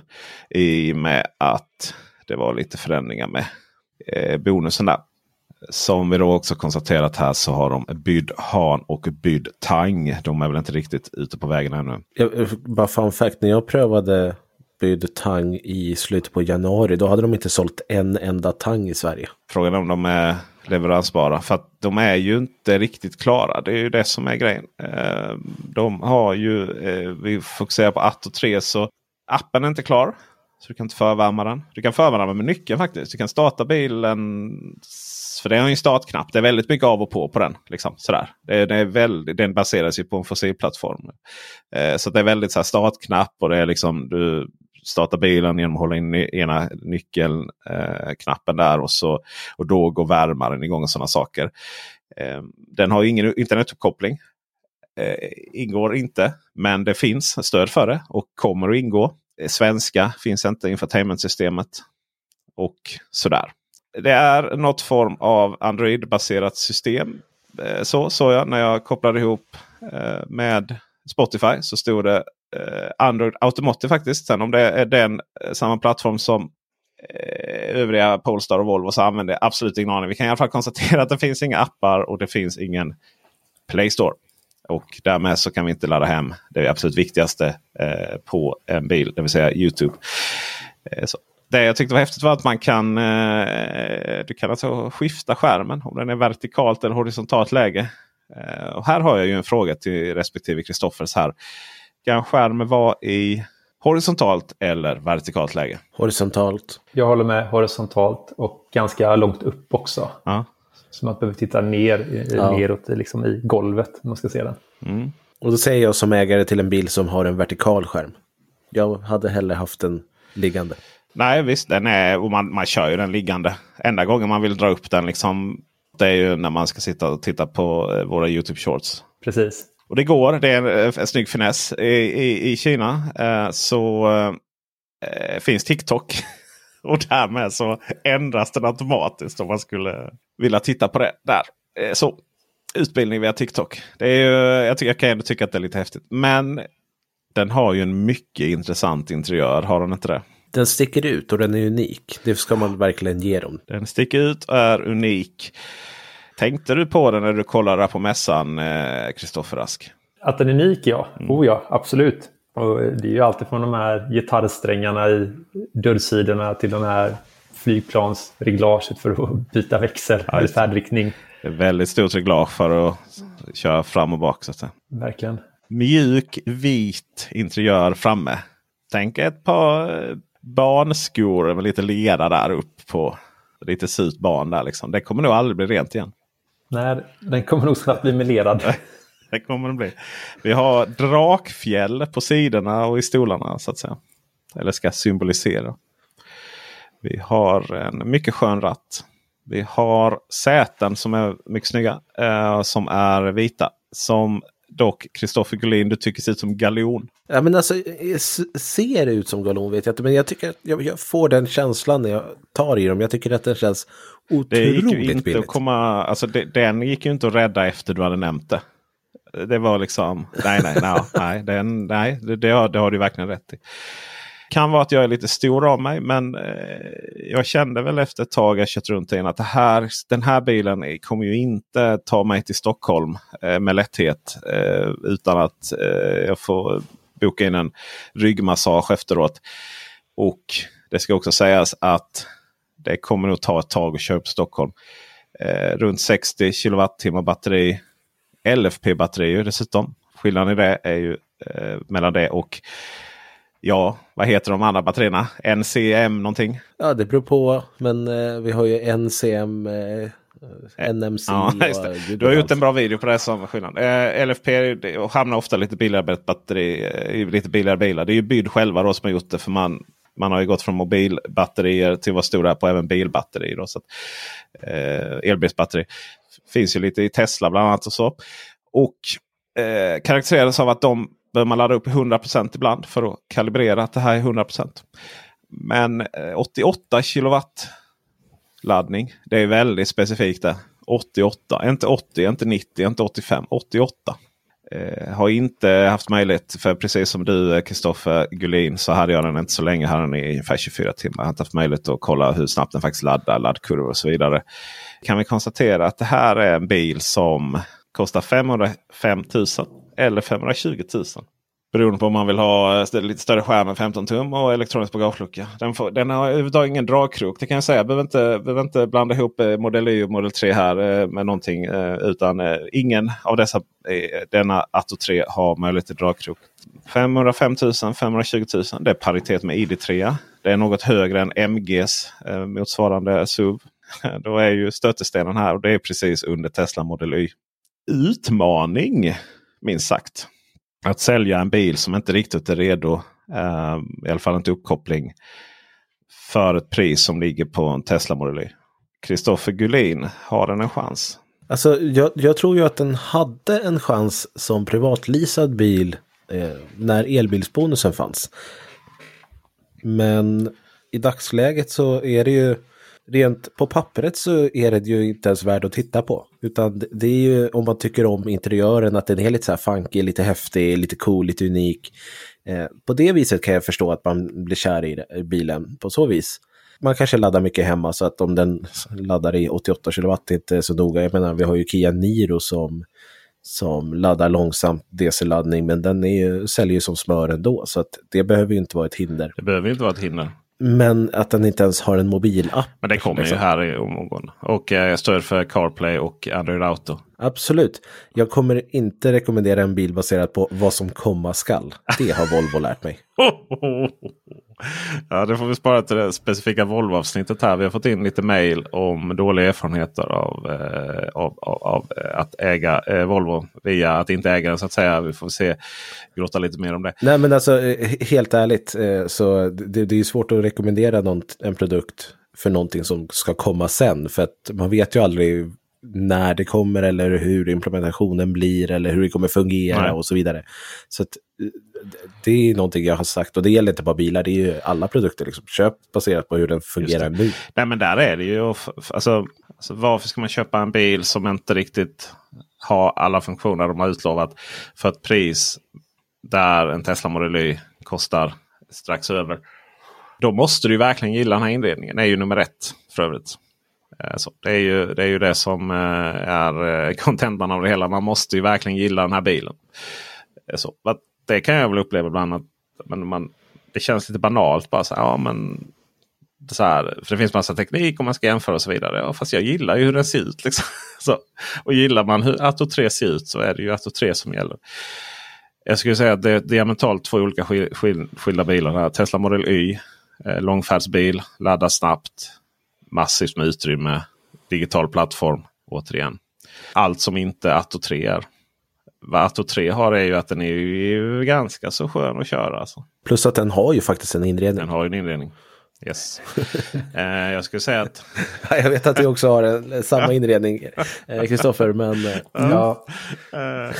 i och med att det var lite förändringar med eh, bonusen där. Som vi då också konstaterat här så har de Byd Han och Byd Tang. De är väl inte riktigt ute på vägen ännu. Jag, bara fun fact, när jag prövade Byd Tang i slutet på januari, då hade de inte sålt en enda Tang i Sverige. Frågan är om de är leveransbara. För att de är ju inte riktigt klara. Det är ju det som är grejen. Eh, de har ju, eh, vi fokuserar på Atto 3 så appen är inte klar. Så du kan inte förvärma den. Du kan förvärma med nyckeln faktiskt. Du kan starta bilen. För den har en startknapp. Det är väldigt mycket av och på på den. Liksom, sådär. Det, det är väldigt, den baseras ju på en fossilplattform. Eh, så det är väldigt så startknapp och det är liksom du Starta bilen genom att hålla in ena nyckelknappen eh, där och, så, och då går värmaren igång och sådana saker. Eh, den har ingen internetuppkoppling. Eh, ingår inte, men det finns stöd för det och kommer att ingå. Svenska finns inte i infotainmentsystemet. Och sådär. Det är något form av Android-baserat system. Eh, så såg jag när jag kopplade ihop eh, med Spotify. Så stod det eh, Android Automotive faktiskt. Sen om det är den eh, samma plattform som eh, övriga Polestar och Volvo så använder jag absolut ingen aning. Vi kan i alla fall konstatera att det finns inga appar och det finns ingen Play Store. Och därmed så kan vi inte ladda hem det absolut viktigaste eh, på en bil, det vill säga Youtube. Eh, det jag tyckte var häftigt var att man kan, eh, du kan alltså skifta skärmen om den är vertikalt eller horisontalt läge. Eh, och här har jag ju en fråga till respektive Kristoffers här. Kan skärmen vara i horisontalt eller vertikalt läge? Horisontalt. Jag håller med horisontalt och ganska långt upp också. Ja. Så man behöver titta ner, ja. neråt liksom i golvet om man ska se den. Mm. Och då säger jag som ägare till en bil som har en vertikal skärm. Jag hade hellre haft den liggande. Nej visst, den är, och man, man kör ju den liggande. Enda gången man vill dra upp den liksom, det är ju när man ska sitta och titta på eh, våra YouTube shorts. Precis. Och det går, det är en, en, en snygg finess. I, i, i Kina eh, så eh, finns TikTok. och därmed så ändras den automatiskt om man skulle vilja titta på det där. Eh, så Utbildning via TikTok. Det är ju, jag, tycker, jag kan ändå tycka att det är lite häftigt. Men den har ju en mycket intressant interiör. Har den inte det? Den sticker ut och den är unik. Det ska man verkligen ge dem. Den sticker ut och är unik. Tänkte du på den när du kollade på mässan, Kristoffer eh, Rask? Att den är unik ja. Mm. Oh ja, absolut. Och det är ju alltid från de här gitarrsträngarna i dörrsidorna till de här flygplansreglaget för att byta växel ja, eller färdriktning. Det är väldigt stort reglage för att köra fram och bak. Så att säga. Verkligen. Mjuk vit interiör framme. Tänk ett par eh, barnskor med lite lera där upp på. Lite surt barn där liksom. Det kommer nog aldrig bli rent igen. Nej, den kommer nog snabbt bli melerad. det kommer den bli. Vi har drakfjäll på sidorna och i stolarna så att säga. Eller ska symbolisera. Vi har en mycket skön ratt. Vi har säten som är mycket snygga. Eh, som är vita. Som dock Kristoffer Gullin du tycker ser ut som galon. Ja men alltså ser det ut som galon vet jag inte. Men jag tycker att jag, jag, får den känslan när jag tar i dem. Jag tycker att den känns otroligt det gick ju inte billigt. Att komma, alltså det, den gick ju inte att rädda efter du hade nämnt det. Det var liksom, nej nej nej, nej, den, nej det, det, har, det har du verkligen rätt i. Kan vara att jag är lite stor av mig men eh, jag kände väl efter ett tag jag kört runt in att det här, den här bilen kommer ju inte ta mig till Stockholm eh, med lätthet. Eh, utan att eh, jag får boka in en ryggmassage efteråt. Och det ska också sägas att det kommer nog ta ett tag att köra upp Stockholm. Eh, runt 60 kilowattimmar batteri. LFP-batterier dessutom. Skillnaden i det är ju eh, mellan det och Ja, vad heter de andra batterierna? NCM någonting? Ja, det beror på. Men eh, vi har ju NCM, eh, NMC. Ja, det. Du har gjort en bra video på det som skillnad. Eh, LFP det, hamnar ofta lite billigare batteri, eh, lite billigare bilar. Det är ju Byd själva då som har gjort det. För man, man har ju gått från mobilbatterier till att vara stora på även bilbatterier. Då, så att, eh, elbilsbatteri. Finns ju lite i Tesla bland annat och så. Och eh, karaktäriseras av att de behöver man ladda upp 100% ibland för att kalibrera att det här är 100%. Men eh, 88 kilowatt laddning. Det är väldigt specifikt det. 88, inte 80, inte 90, inte 85, 88. Eh, har inte haft möjlighet, för precis som du eh, Kristoffer Gullin så hade jag den inte så länge. Hade den i ungefär 24 timmar. Jag har inte haft möjlighet att kolla hur snabbt den faktiskt laddar, laddkurvor och så vidare. Kan vi konstatera att det här är en bil som kostar 505 000 eller 520 000. Beroende på om man vill ha eh, lite större skärm än 15 tum och elektronisk bagagelucka. Den, får, den har överhuvudtaget ingen dragkrok. Det kan jag säga. Jag behöver inte, behöver inte blanda ihop eh, Model Y och Model 3 här eh, med någonting. Utan ingen av dessa denna Atto 3 har möjlighet till dragkrok. 505 000, 520 000. Det är paritet med ID3. Det är något högre än MGs motsvarande SUV. Då är ju stötestenen här och det är precis under Tesla Model Y. Utmaning minst sagt att sälja en bil som inte riktigt är redo. Eh, I alla fall inte uppkoppling. För ett pris som ligger på en Tesla Model Y. Kristoffer Gullin, har den en chans? Alltså, jag, jag, tror ju att den hade en chans som privatleasad bil eh, när elbilsbonusen fanns. Men i dagsläget så är det ju rent på pappret så är det ju inte ens värd att titta på. Utan det är ju om man tycker om interiören, att den är lite så här funky, lite häftig, lite cool, lite unik. Eh, på det viset kan jag förstå att man blir kär i bilen på så vis. Man kanske laddar mycket hemma så att om den laddar i 88 kW är inte så noga. Jag menar, vi har ju Kia Niro som, som laddar långsamt DC-laddning, men den är ju, säljer ju som smör ändå. Så att det behöver ju inte vara ett hinder. Det behöver inte vara ett hinder. Men att den inte ens har en mobilapp. Men det kommer liksom. ju här i omgången. Och eh, stöd för CarPlay och Android Auto. Absolut. Jag kommer inte rekommendera en bil baserat på vad som komma skall. Det har Volvo lärt mig. ja, det får vi spara till det specifika Volvo-avsnittet här. Vi har fått in lite mail om dåliga erfarenheter av, eh, av, av, av, att äga eh, Volvo via att inte äga den så att säga. Vi får se, gråta lite mer om det. Nej men alltså eh, helt ärligt eh, så det, det är svårt att rekommendera något, en produkt för någonting som ska komma sen. För att man vet ju aldrig när det kommer eller hur implementationen blir eller hur det kommer fungera Nej. och så vidare. Så att, det är någonting jag har sagt och det gäller inte bara bilar, det är ju alla produkter. Liksom. Köp baserat på hur den fungerar nu. Nej men där är det ju. Alltså, alltså, varför ska man köpa en bil som inte riktigt har alla funktioner de har utlovat för ett pris där en Tesla Model Y kostar strax över. Då måste du verkligen gilla den här inredningen. Det är ju nummer ett för övrigt. Eh, så det, är ju, det är ju det som eh, är eh, kontentan av det hela. Man måste ju verkligen gilla den här bilen. Så, det kan jag väl uppleva ibland. Att, men man, det känns lite banalt. bara så, ja, men, så här, för det finns massa teknik och man ska jämföra och så vidare. Ja, fast jag gillar ju hur den ser ut. Liksom. Så, och gillar man hur Atto 3 ser ut så är det ju Atto 3 som gäller. Jag skulle säga att det är diametralt två olika skilda bilar. Tesla Model Y, långfärdsbil, laddar snabbt massivt med utrymme. Digital plattform återigen. Allt som inte Atto 3 är. Vad Atto 3 har är ju att den är ju ganska så skön att köra. Alltså. Plus att den har ju faktiskt en inredning. Den har ju en inredning. Yes. eh, jag skulle säga att... jag vet att du också har en, samma inredning, eh, Kristoffer, eh, men eh, ja. Eh,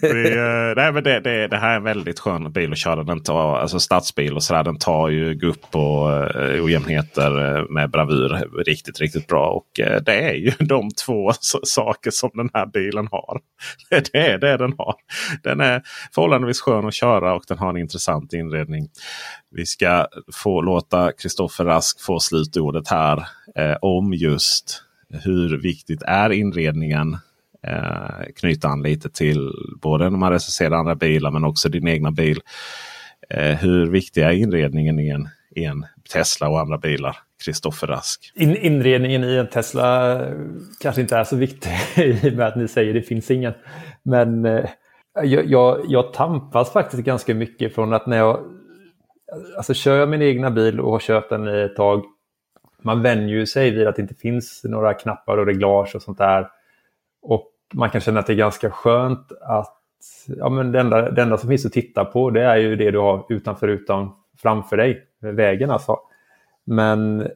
det, eh, nej, men det, det, det, här är en väldigt skön bil att köra. Den tar, alltså stadsbil och sådär, den tar ju gupp och ojämnheter med bravur riktigt, riktigt bra. Och det är ju de två saker som den här bilen har. Det är det den har. Den är förhållandevis skön att köra och den har en intressant inredning. Vi ska få låta Kristoffer Rask få slutordet här eh, om just hur viktigt är inredningen eh, knyta an lite till både när man recenserar andra bilar men också din egna bil. Eh, hur viktig är inredningen i en, i en Tesla och andra bilar? Kristoffer Rask. In, inredningen i en Tesla eh, kanske inte är så viktig i och med att ni säger det finns ingen. Men eh, jag, jag, jag tampas faktiskt ganska mycket från att när jag alltså kör jag min egna bil och har kört den i ett tag. Man vänjer ju sig vid att det inte finns några knappar och reglage och sånt där. Och man kan känna att det är ganska skönt att ja, men det, enda, det enda som finns att titta på det är ju det du har utanför utan framför dig, vägen alltså. Men,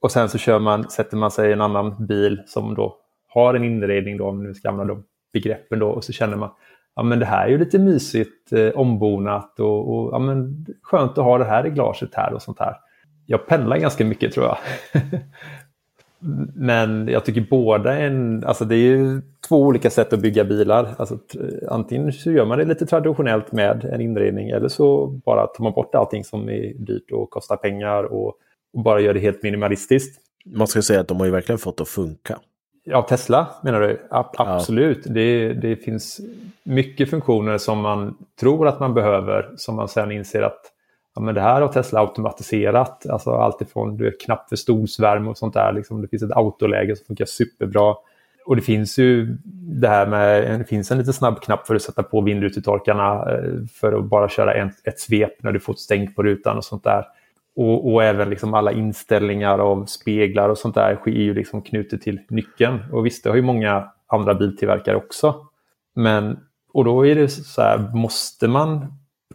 och sen så kör man, sätter man sig i en annan bil som då har en inredning, då, om nu ska använda de begreppen då, och så känner man ja men det här är ju lite mysigt eh, ombonat och, och ja, men skönt att ha det här i glaset här och sånt här. Jag pendlar ganska mycket tror jag. men jag tycker båda är en, alltså det är ju två olika sätt att bygga bilar. Alltså, antingen så gör man det lite traditionellt med en inredning eller så bara tar man bort allting som är dyrt och kostar pengar och, och bara gör det helt minimalistiskt. Man ska säga att de har ju verkligen fått det att funka. Ja, Tesla menar du? absolut. Ja. Det, det finns mycket funktioner som man tror att man behöver som man sen inser att ja, men det här har Tesla automatiserat. Alltså allt ifrån du knapp för stolsvärme och sånt där. Liksom, det finns ett autoläge som funkar superbra. Och det finns ju det här med, det finns en liten snabb knapp för att sätta på vindrutetorkarna eh, för att bara köra en, ett svep när du fått stängt på rutan och sånt där. Och, och, även liksom alla inställningar av speglar och sånt där är ju liksom knutet till nyckeln. Och visst, det har ju många andra biltillverkare också. Men, och då är det så här, måste man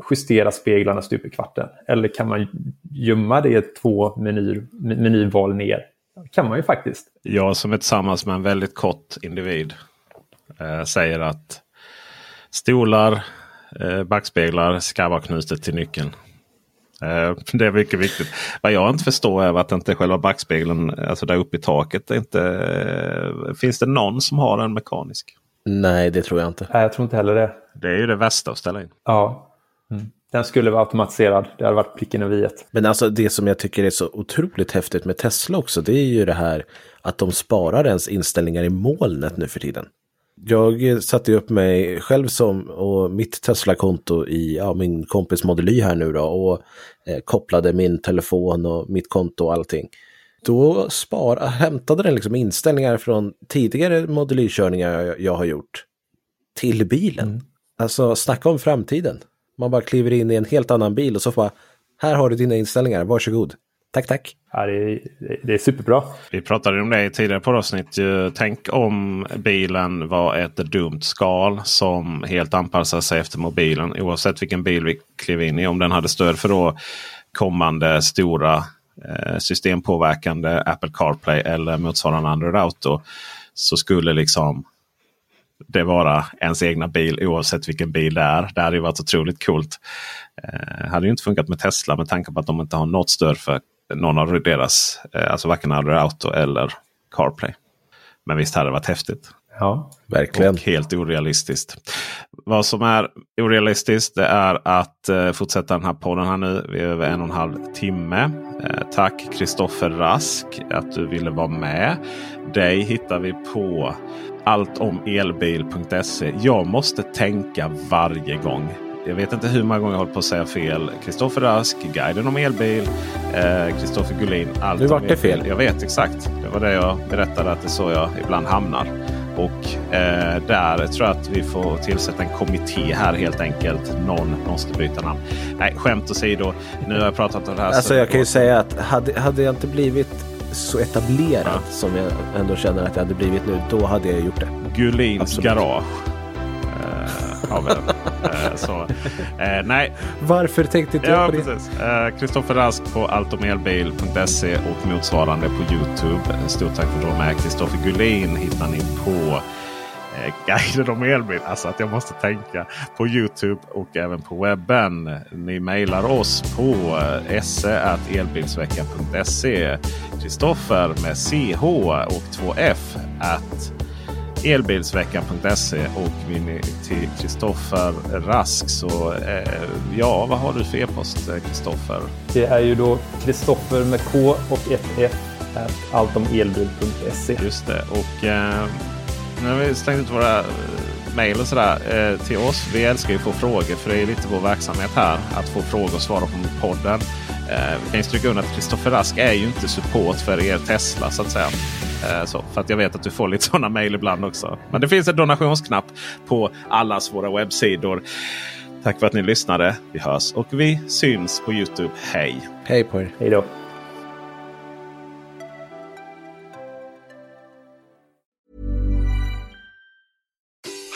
justera speglarna stup i kvarten? Eller kan man gömma det två menyer, menyval ner? Kan man ju faktiskt. Jag som är tillsammans med en väldigt kort individ eh, säger att stolar, eh, backspeglar ska vara knutet till nyckeln. Eh, det är mycket viktigt. Vad jag inte förstår är att inte själva backspegeln, alltså där uppe i taket, inte, eh, finns det någon som har en mekanisk? Nej, det tror jag inte. Nej, jag tror inte heller det. Det är ju det värsta att ställa in. Ja. Mm. Den skulle vara automatiserad. Det hade varit pricken över i Men alltså det som jag tycker är så otroligt häftigt med Tesla också, det är ju det här att de sparar ens inställningar i molnet nu för tiden. Jag satte upp mig själv som och mitt Tesla-konto i ja, min kompis Model Y här nu då och eh, kopplade min telefon och mitt konto och allting. Då spara, hämtade den liksom inställningar från tidigare Model Y-körningar jag, jag, har gjort till bilen. Mm. Alltså snacka om framtiden. Man bara kliver in i en helt annan bil och så bara, här har du dina inställningar, varsågod. Tack, tack. Ja, det, är, det är superbra. Vi pratade om det i tidigare poddavsnitt. Tänk om bilen var ett dumt skal som helt anpassar sig efter mobilen. Oavsett vilken bil vi klev in i. Om den hade stöd för då kommande stora eh, systempåverkande Apple CarPlay eller motsvarande Android Auto. Så skulle liksom det vara ens egna bil oavsett vilken bil det är. Det hade ju varit otroligt coolt. Eh, hade ju inte funkat med Tesla med tanke på att de inte har något stöd för någon av deras, eh, alltså varken Android Auto eller CarPlay. Men visst hade det varit häftigt. Ja, verkligen. Och helt orealistiskt. Vad som är orealistiskt det är att eh, fortsätta den här podden här nu. Vi är över en och en halv timme. Eh, tack Kristoffer Rask att du ville vara med. Dig hittar vi på alltomelbil.se. Jag måste tänka varje gång jag vet inte hur många gånger jag hållit på att säga fel. Kristoffer Rask, Guiden om elbil, Kristoffer eh, Gullin. Allt nu vart det fel. Jag vet exakt. Det var det jag berättade att det är så jag ibland hamnar. Och eh, där tror jag att vi får tillsätta en kommitté här helt enkelt. Någon måste byta namn. Nej, skämt åsido. Nu har jag pratat om det här. Alltså jag kan ju säga att hade, hade jag inte blivit så etablerad ja. som jag ändå känner att jag hade blivit nu, då hade jag gjort det. Gullins Absolut. garage. Ja, men, eh, så, eh, nej. Varför tänkte inte jag på det? Kristoffer eh, Rask på alltomelbil.se och motsvarande på Youtube. Stort tack för att du med. Kristoffer Gullin hittar ni på Guiden om elbil. Alltså att jag måste tänka på Youtube och även på webben. Ni mejlar oss på se.elbilsveckan.se. Kristoffer med CH och 2F at elbilsveckan.se och ni till Kristoffer Rask så eh, ja, vad har du för e-post eh, Kristoffer? Det är ju då Kristoffer med K och ett F altomelbil.se. Just det och eh, Nu har vi slängt ut våra eh, mejl och sådär eh, till oss. Vi älskar ju att få frågor för det är lite vår verksamhet här. Att få frågor och svara på podden. Eh, vi kan ju stryka under att Kristoffer Rask är ju inte support för er Tesla så att säga. Eh, så, för att jag vet att du får lite sådana mejl ibland också. Men det finns en donationsknapp på allas våra webbsidor. Tack för att ni lyssnade. Vi hörs och vi syns på Youtube. Hej! Hej på er! Hej då!